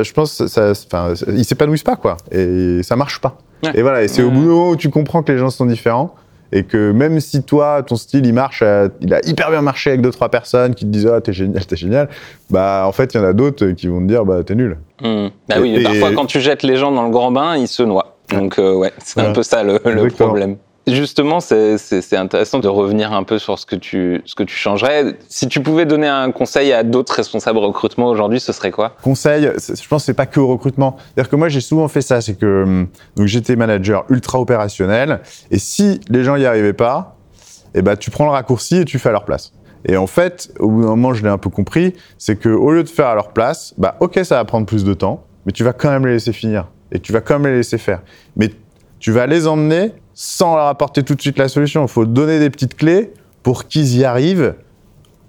je pense, ça, enfin, ils s'épanouissent pas quoi, et ça marche pas. Ouais. Et voilà, et c'est au boulot où tu comprends que les gens sont différents et que même si toi, ton style, il marche, euh, il a hyper bien marché avec deux trois personnes qui te disent ah t'es génial, t'es génial, bah en fait il y en a d'autres qui vont te dire bah t'es nul. Hmm. Bah Et- oui, parfois, quand tu jettes les gens dans le grand bain, ils se noient. Donc, euh, ouais, c'est un peu ça le, problème. Justement, c'est- intéressant de revenir un peu sur ce que, tu, ce que tu changerais. Si tu pouvais donner un conseil à d'autres responsables recrutement aujourd'hui, ce serait quoi? Conseil, je pense que c'est pas que au recrutement. C'est-à-dire que moi j'ai souvent fait ça, c'est que donc j'étais manager ultra opérationnel et si les gens y arrivaient pas, eh ben tu prends le raccourci et tu fais à leur place. Et en fait, au bout d'un moment, je l'ai un peu compris, c'est que au lieu de faire à leur place, bah ok, ça va prendre plus de temps, mais tu vas quand même les laisser finir et tu vas quand même les laisser faire. Mais tu vas les emmener sans leur apporter tout de suite la solution. Il faut donner des petites clés pour qu'ils y arrivent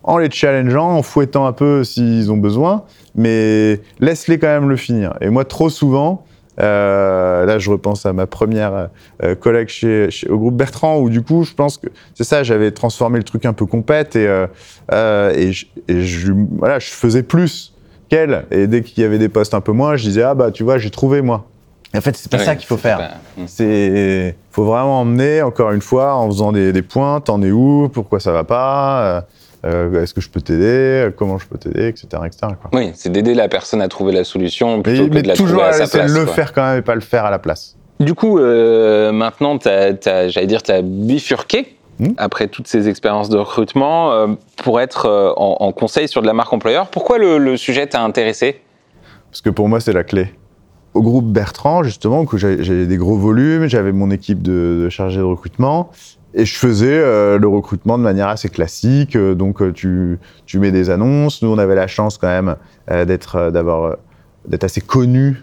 en les challengeant, en fouettant un peu s'ils ont besoin, mais laisse-les quand même le finir. Et moi, trop souvent, euh, là, je repense à ma première euh, collègue chez, au groupe Bertrand, où du coup, je pense que c'est ça, j'avais transformé le truc un peu compète et, euh, et je- voilà, je faisais plus qu'elle. Et dès qu'il y avait des postes un peu moins, je disais, ah bah, tu vois, j'ai trouvé moi. En fait, c'est pas ça qu'il faut faire. pas-. C'est, faut vraiment emmener, encore une fois, en faisant des, des points, t'en es où, pourquoi ça va pas, euh, euh, est-ce que je peux t'aider, comment je peux t'aider, etc., etc. quoi. Oui, c'est d'aider la personne à trouver la solution plutôt Mais, que mais de la toujours trouver à à sa place. le quoi. faire quand même et pas le faire à la place. Du coup, euh, maintenant, t'as- t'as- j'allais dire, tu as bifurqué Hmm. après toutes ces expériences de recrutement euh, pour être euh, en, en conseil sur de la marque employeur. Pourquoi le, le sujet t'a intéressé? Parce que pour moi, c'est la clé. Au groupe Bertrand, justement, que j'avais des gros volumes, j'avais mon équipe de, chargés de recrutement, et je faisais euh, le recrutement de manière assez classique. euh, donc, euh, tu, mets des annonces. Nous, on avait la chance quand même d'être d'avoir d'être assez connus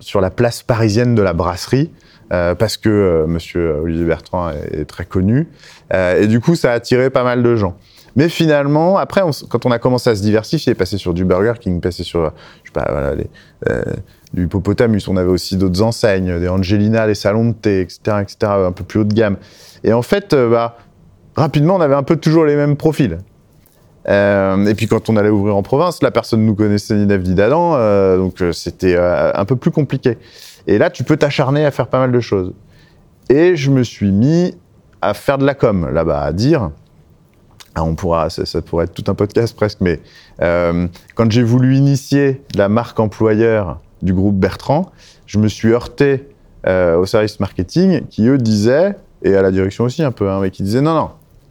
sur la place parisienne de la brasserie. parce que Monsieur Olivier Bertrand est, est très connu, et du coup ça a attiré pas mal de gens. Mais finalement, après, quand on a commencé à se diversifier, passer sur du Burger King, passer sur, euh, les, euh, du Hippopotamus, on avait aussi d'autres enseignes, des Angelina, des salons de thé, etc., etc., un peu plus haut de gamme. Et en fait, euh, bah, rapidement, on avait un peu toujours les mêmes profils. Et puis quand on allait ouvrir en province, la personne nous connaissait ni d'Ave ni d'Adam, donc c'était un peu plus compliqué. Et là, tu peux t'acharner à faire pas mal de choses. Et je me suis mis à faire de la com là-bas, à dire. Ah, on pourra, ça, ça pourrait être tout un podcast presque, mais euh, quand j'ai voulu initier la marque employeur du groupe Bertrand, je me suis heurté euh, au service marketing qui eux disaient, et à la direction aussi un peu, hein, mais qui disaient non, non,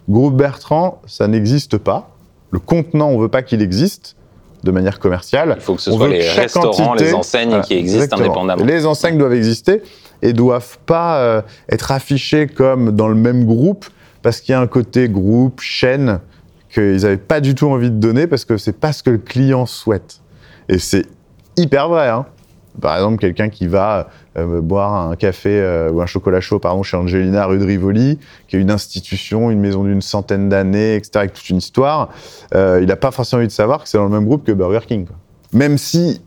groupe Bertrand, ça n'existe pas. Le contenant, on veut pas qu'il existe de manière commerciale. Il faut que ce On soit les restaurants, entité- les enseignes Voilà, qui existent exactement. indépendamment. Les enseignes doivent exister et doivent pas euh, être affichées comme dans le même groupe parce qu'il y a un côté groupe, chaîne qu'ils n'avaient pas du tout envie de donner parce que c'est pas ce que le client souhaite. Et c'est hyper vrai. Hein. Par exemple, quelqu'un qui va euh, boire un café euh, ou un chocolat chaud pardon, chez Angelina rue de Rivoli, qui est une institution, une maison d'une centaine d'années, etc., avec toute une histoire, euh, il n'a pas forcément envie de savoir que c'est dans le même groupe que Burger King. quoi. Même si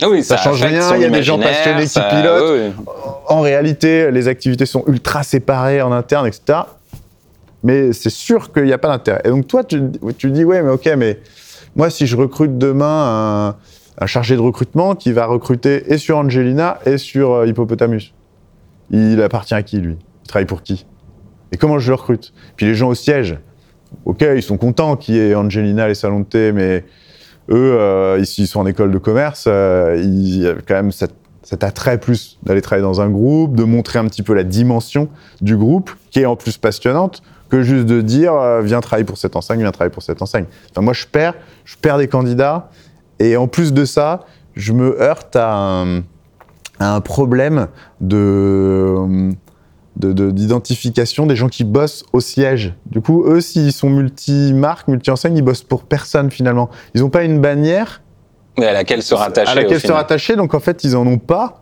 Ah oui, ça, change rien. Il y a des gens passionnés qui pilotent. oui, oui. En réalité, les activités sont ultra séparées en interne, etc. Mais c'est sûr qu'il n'y a pas d'intérêt. Et donc toi, tu, tu dis, ouais, mais ok, mais moi, si je recrute demain un, chargé de recrutement qui va recruter et sur Angelina et sur euh, Hippopotamus, il appartient à qui, lui? Il travaille pour qui? Et comment je le recrute? Puis les gens au siège, ok, ils sont contents qu'il y ait Angelina, les salons de thé, mais eux, euh, ici, ils sont en école de commerce, euh, il y a quand même cet attrait plus d'aller travailler dans un groupe, de montrer un petit peu la dimension du groupe, qui est en plus passionnante, que juste de dire euh, viens travailler pour cette enseigne, viens travailler pour cette enseigne. Enfin, moi, je perds, je perds des candidats, et en plus de ça, je me heurte à un, à un problème de de- de- d'identification des gens qui bossent au siège. Du coup, eux, s'ils sont multi-marques, multi-enseignes, ils bossent pour personne finalement. Ils n'ont pas une bannière Mais à laquelle se rattacher. à laquelle se rattacher, donc en fait, ils en ont pas.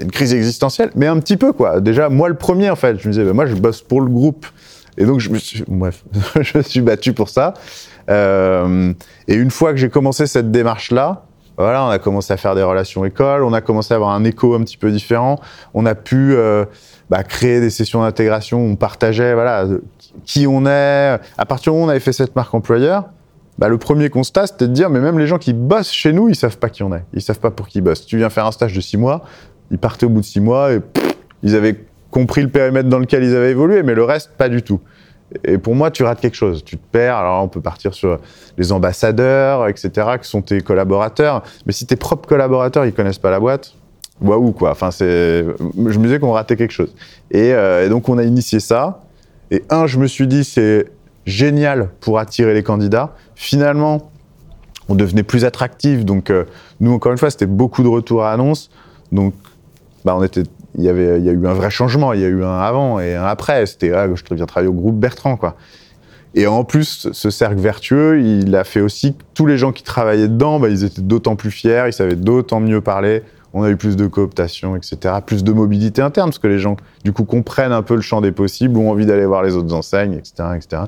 Une crise existentielle, mais un petit peu quoi. Déjà, moi le premier en fait, je me disais, bah, moi je bosse pour le groupe. Et donc, je me suis, bref, je me suis battu pour ça. Euh, et une fois que j'ai commencé cette démarche-là, voilà, on a commencé à faire des relations écoles, on a commencé à avoir un écho un petit peu différent, on a pu euh, bah, créer des sessions d'intégration où on partageait voilà, qui on est. À partir du moment où on avait fait cette marque employeur, bah, le premier constat, c'était de dire, mais même les gens qui bossent chez nous, ils savent pas qui on est. Ils savent pas pour qui ils bossent. Tu viens faire un stage de six mois, ils partaient au bout de six mois et ils avaient compris le périmètre dans lequel ils avaient évolué, mais le reste, pas du tout. Et pour moi, tu rates quelque chose. Tu te perds. Alors, on peut partir sur les ambassadeurs, etc., qui sont tes collaborateurs. Mais si tes propres collaborateurs, ils connaissent pas la boîte, waouh, quoi. Enfin. Je me disais qu'on ratait quelque chose. Et, euh, et donc, on a initié ça. Et un, je me suis dit, c'est génial pour attirer les candidats. Finalement, on devenait plus attractif. Donc, euh, nous, encore une fois, c'était beaucoup de retours à annonces. Donc, bah, on était, il y avait, il y a eu un vrai changement. Il y a eu un avant et un après. C'était, ah, je viens travailler au groupe Bertrand, quoi. Et en plus, ce cercle vertueux, il a fait aussi que tous les gens qui travaillaient dedans, bah, ils étaient d'autant plus fiers, ils savaient d'autant mieux parler. On a eu plus de cooptation, etc., plus de mobilité interne, parce que les gens, du coup, comprennent un peu le champ des possibles, ont envie d'aller voir les autres enseignes, etc., etc.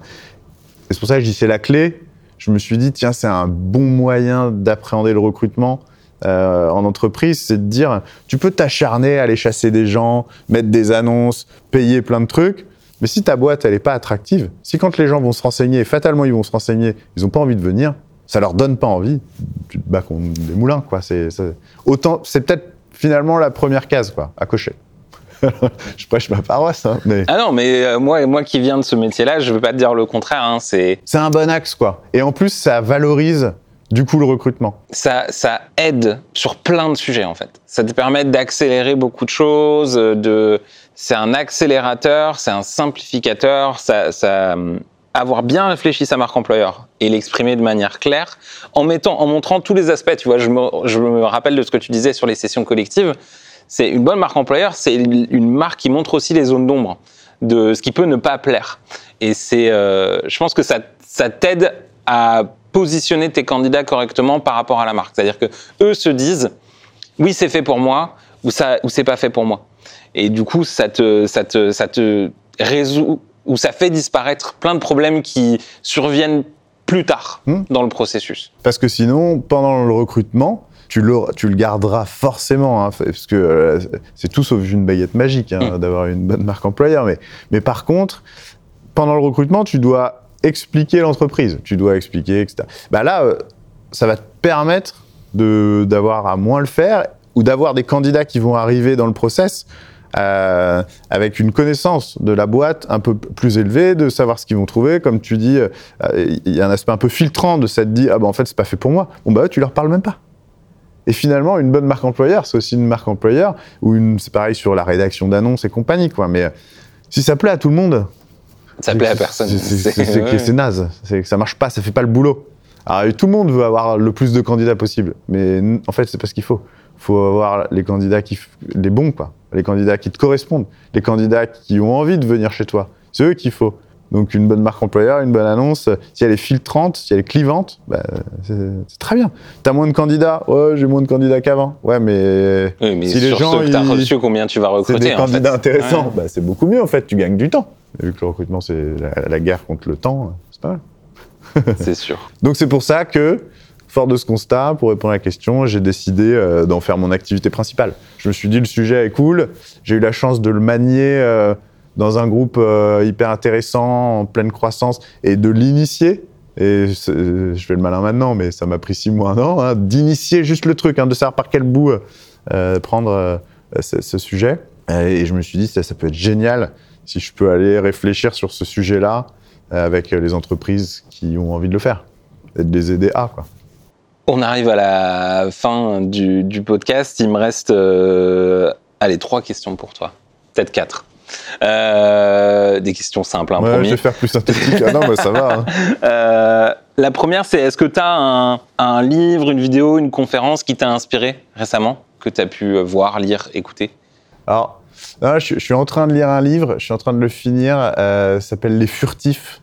Et c'est pour ça que je dis c'est la clé. Je me suis dit, tiens, c'est un bon moyen d'appréhender le recrutement euh, en entreprise, c'est de dire, tu peux t'acharner à aller chasser des gens, mettre des annonces, payer plein de trucs, mais si ta boîte, elle n'est pas attractive, si quand les gens vont se renseigner, fatalement ils vont se renseigner, ils n'ont pas envie de venir, ça leur donne pas envie, tu te bats contre des moulins, quoi. C'est, autant, c'est peut-être finalement la première case, quoi, à cocher. je prêche ma paroisse, hein, mais Ah non, mais euh, moi, moi qui viens de ce métier-là, je veux pas te dire le contraire. hein, c'est c'est un bon axe, quoi. Et en plus, ça valorise du coup le recrutement. ça, ça aide sur plein de sujets en fait. Ça te permet d'accélérer beaucoup de choses. De, c'est un accélérateur, c'est un simplificateur. Ça, ça, hum, avoir bien réfléchi sa marque employeur et l'exprimer de manière claire, en mettant, en montrant tous les aspects. Tu vois, je me, je me rappelle de ce que tu disais sur les sessions collectives. C'est une bonne marque employeur, c'est une marque qui montre aussi les zones d'ombre de ce qui peut ne pas plaire. Et c'est, euh, je pense que ça, ça t'aide à positionner tes candidats correctement par rapport à la marque. C'est-à-dire que eux se disent, oui, c'est fait pour moi, ou ça, ou c'est pas fait pour moi. Et du coup, ça te, ça te, ça te résout, ou ça fait disparaître plein de problèmes qui surviennent plus tard Hmm. dans le processus. Parce que sinon, pendant le recrutement, tu le, tu le garderas forcément, hein, parce que euh, c'est tout sauf une baguette magique hein, d'avoir une bonne marque employeur. Mais, mais par contre, pendant le recrutement, tu dois expliquer l'entreprise, tu dois expliquer, etc. Bah là, euh, ça va te permettre d'avoir à moins le faire ou d'avoir des candidats qui vont arriver dans le process euh, avec une connaissance de la boîte un peu plus élevée, de savoir ce qu'ils vont trouver. Comme tu dis, euh, il y a un aspect un peu filtrant de ça te dit ah ben en fait c'est pas fait pour moi. Bon bah tu leur parles même pas. Et finalement, une bonne marque employeur, c'est aussi une marque employeur ou une, c'est pareil sur la rédaction d'annonces et compagnie quoi. Mais si ça plaît à tout le monde, Ça plaît à personne. c'est- naze, c'est que ça marche pas, ça fait pas le boulot. Alors tout le monde veut avoir le plus de candidats possible, mais en fait c'est pas ce qu'il faut. Il faut avoir les candidats qui, les bons quoi, les candidats qui te correspondent, les candidats qui ont envie de venir chez toi. C'est eux qu'il faut. Donc une bonne marque employeur, une bonne annonce, si elle est filtrante, si elle est clivante, bah, c'est c'est très bien. T'as moins de candidats, ouais j'ai moins de candidats qu'avant. Ouais mais Oui, mais Si les gens, que reçus, combien tu vas c'est recruter des en fait. candidats intéressants, Ouais. bah, c'est beaucoup mieux en fait, tu gagnes du temps. Et vu que le recrutement c'est la, la guerre contre le temps, c'est pas mal. C'est sûr. Donc c'est pour ça que fort de ce constat, pour répondre à la question, j'ai décidé euh, d'en faire mon activité principale. Je me suis dit, le sujet est cool. J'ai eu la chance de le manier euh, dans un groupe euh, hyper intéressant, en pleine croissance, et de l'initier. Et je fais le malin maintenant, mais ça m'a pris six mois, un hein, d'initier juste le truc, hein, de savoir par quel bout prendre ce, sujet. Et je me suis dit, ça, peut être génial si je peux aller réfléchir sur ce sujet-là avec les entreprises qui ont envie de le faire et de les aider à. Quoi. On arrive à la fin du, du podcast. Il me reste euh, allez, trois questions pour toi. Peut-être quatre. Euh, des questions simples. Hein, ouais, je vais faire plus synthétique. ah non, mais ça va. Hein. Euh, la première, c'est est-ce que tu as un, un, livre, une vidéo, une conférence qui t'a inspiré récemment, que tu as pu voir, lire, écouter? Alors, je, je, suis en train de lire un livre, je suis en train de le finir, ça s'appelle Les Furtifs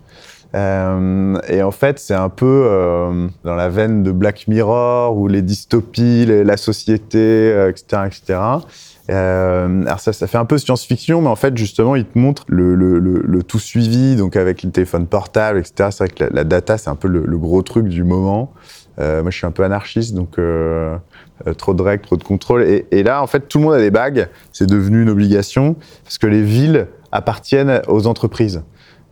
euh, et en fait, c'est un peu euh, dans la veine de Black Mirror ou les dystopies, la société, etc., euh, etc. Euh, alors ça, ça fait un peu science-fiction, mais en fait, justement, il te montre le, le, le, le tout suivi, donc avec le téléphone portable, etc. C'est vrai que la, data, c'est un peu le, gros truc du moment. Euh, moi, je suis un peu anarchiste, donc euh, trop de règles, trop de contrôle. Et, et, là, en fait, tout le monde a des bagues. C'est devenu une obligation parce que les villes appartiennent aux entreprises.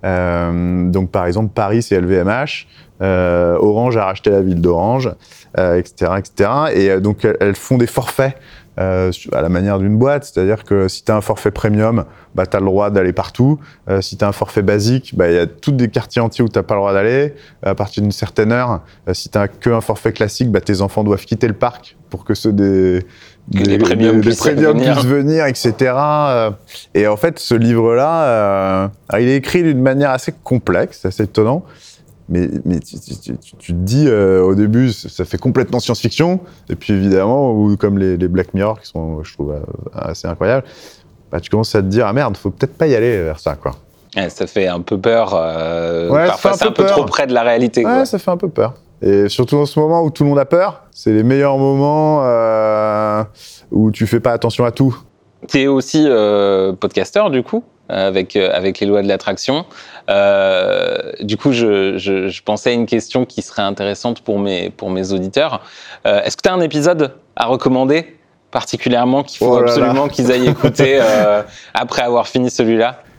Euh, donc par exemple Paris c'est LVMH, euh, Orange a racheté la ville d'Orange, etc., etc. Et donc elles font des forfaits euh, à la manière d'une boîte, c'est-à-dire que si tu as un forfait premium, bah, tu as le droit d'aller partout. Euh, si tu as un forfait basique, il bah, y a tous des quartiers entiers où tu pas le droit d'aller. À partir d'une certaine heure, euh, si tu que un forfait classique, bah, tes enfants doivent quitter le parc pour que ceux des, des, les premiums, puissent, venir. etc. Et en fait, ce livre-là, il est écrit d'une manière assez complexe, assez étonnant mais, mais tu, tu, tu, tu, te dis euh, au début ça fait complètement science-fiction. Et puis évidemment ou comme les, les, Black Mirror qui sont je trouve euh, assez incroyables bah, tu commences à te dire ah merde faut peut-être pas y aller vers ça quoi. Ouais, ça fait un peu peur euh, ouais, parfois c'est un, peu, trop près de la réalité ouais quoi. ça fait un peu peur. Et surtout en ce moment où tout le monde a peur c'est les meilleurs moments euh, où tu fais pas attention à tout. Tu es aussi podcasteur du coup? Avec, avec les lois de l'attraction. Euh, du coup, je, je, je, pensais à une question qui serait intéressante pour mes, pour mes auditeurs. Euh, Est-ce que tu as un épisode à recommander particulièrement qu'il faut oh absolument qu'ils aillent écouter euh, après avoir fini celui-là? euh,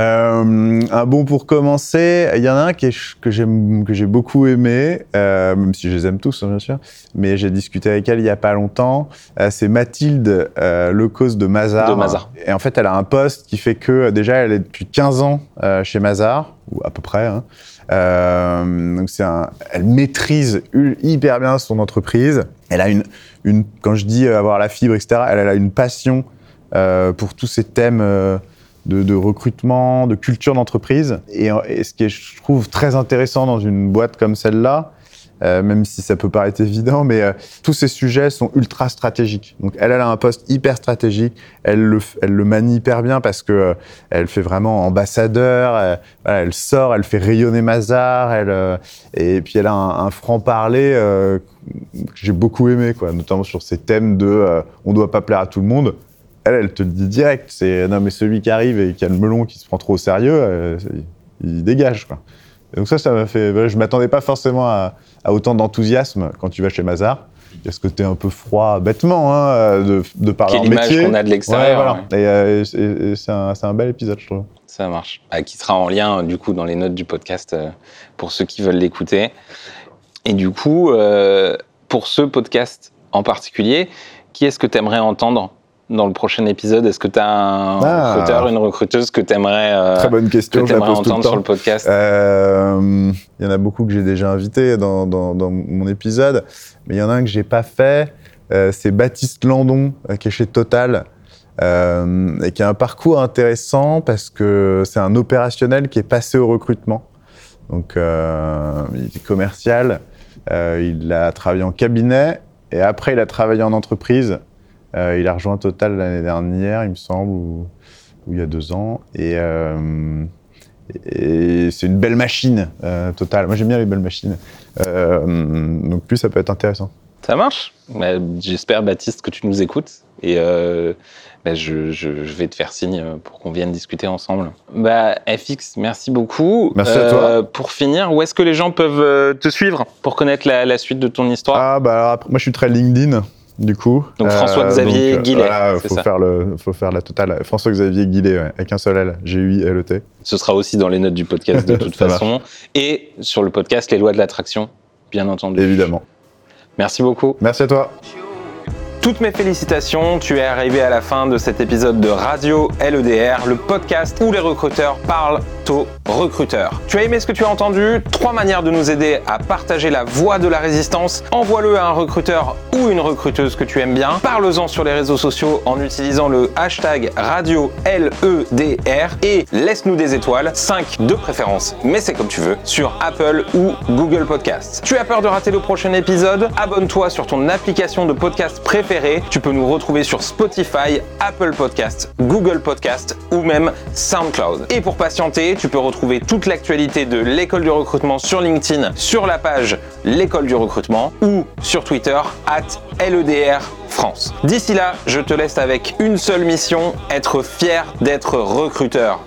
un bon pour commencer, il y en a un qui est, que j'aime, que j'ai beaucoup aimé, euh, même si je les aime tous, hein, bien sûr. Mais j'ai discuté avec elle il y a pas longtemps. Euh, c'est Mathilde euh, Lecause de Mazar. De Mazar. Et en fait, elle a un poste qui fait que déjà, elle est depuis 15 ans euh, chez Mazar, ou à peu près. Hein. Euh, donc c'est un, elle maîtrise hyper bien son entreprise. Elle a une, une, quand je dis avoir la fibre, etc. Elle, elle a une passion pour tous ces thèmes de, recrutement, de culture d'entreprise. Et, ce qui je trouve, très intéressant dans une boîte comme celle-là, euh, même si ça peut paraître évident, mais euh, tous ces sujets sont ultra stratégiques. Donc elle, elle a un poste hyper stratégique, elle le, elle le manie hyper bien parce que euh, elle fait vraiment ambassadeur, elle, sort, elle fait rayonner Mazar, elle, et puis elle a un, franc-parler que j'ai beaucoup aimé, quoi, notamment sur ces thèmes de on doit pas plaire à tout le monde, elle, elle te le dit direct. C'est non, mais celui qui arrive et qui a le melon qui se prend trop au sérieux, euh, il dégage. Quoi. Et donc ça, ça m'a fait. Je m'attendais pas forcément à, à autant d'enthousiasme quand tu vas chez Mazar. Il y a ce côté un peu froid, bêtement, hein, de, de par leur métier. qu'on a de l'extérieur. Ouais, voilà. ouais. Et, et c'est un, un, bel épisode, je trouve. Ça marche. Ah, qui sera en lien, du coup, dans les notes du podcast euh, pour ceux qui veulent l'écouter. Et du coup, euh, pour ce podcast en particulier, qui est-ce que tu aimerais entendre? Dans le prochain épisode Est-ce que tu as un ah. recruteur, une recruteuse que tu aimerais, euh, Très bonne question, que entendre le sur le podcast? Il euh, y en a beaucoup que j'ai déjà invité dans, dans, dans, mon épisode, mais il y en a un que j'ai pas fait. Euh, c'est Baptiste Landon, euh, qui est chez Total. Et qui a un parcours intéressant parce que c'est un opérationnel qui est passé au recrutement. Donc, il est commercial, il a travaillé en cabinet et après il a travaillé en entreprise euh, il a rejoint Total l'année dernière, il me semble, ou, ou, il y a deux ans. Et, euh, et c'est une belle machine, euh, Total. Moi, j'aime bien les belles machines. Donc, plus, ça peut être intéressant. Ça marche bah, J'espère, Baptiste, que tu nous écoutes. Et bah, je, je, je, vais te faire signe pour qu'on vienne discuter ensemble. Bah, FX, merci beaucoup. Merci à toi. Pour finir, où est-ce que les gens peuvent te suivre pour connaître la, la suite de ton histoire? Ah, bah, après, moi, je suis très LinkedIn. Du coup, donc François-Xavier euh, Guillet. Voilà, faut ça. faire le, faut faire la totale. François-Xavier Guillet, ouais, avec un seul L, G-U-I-L-E-T. Ce sera aussi dans les notes du podcast de toute façon. Et sur le podcast, les lois de l'attraction, bien entendu. Évidemment. Merci beaucoup. Merci à toi. Toutes mes félicitations, tu es arrivé à la fin de cet épisode de Radio LEDR, le podcast où les recruteurs parlent aux recruteurs. Tu as aimé ce que tu as entendu? Trois manières de nous aider à partager la voix de la résistance. Envoie-le à un recruteur ou une recruteuse que tu aimes bien. Parle-en sur les réseaux sociaux en utilisant le hashtag Radio LEDR et laisse-nous des étoiles, 5 de préférence, mais c'est comme tu veux, sur Apple ou Google Podcasts. Tu as peur de rater le prochain épisode? Abonne-toi sur ton application de podcast préférée. Tu peux nous retrouver sur Spotify, Apple Podcasts, Google Podcasts ou même SoundCloud. Et pour patienter, tu peux retrouver toute l'actualité de l'école du recrutement sur LinkedIn, sur la page l'école du recrutement ou sur Twitter at LEDR France. D'ici là, je te laisse avec une seule mission, être fier d'être recruteur.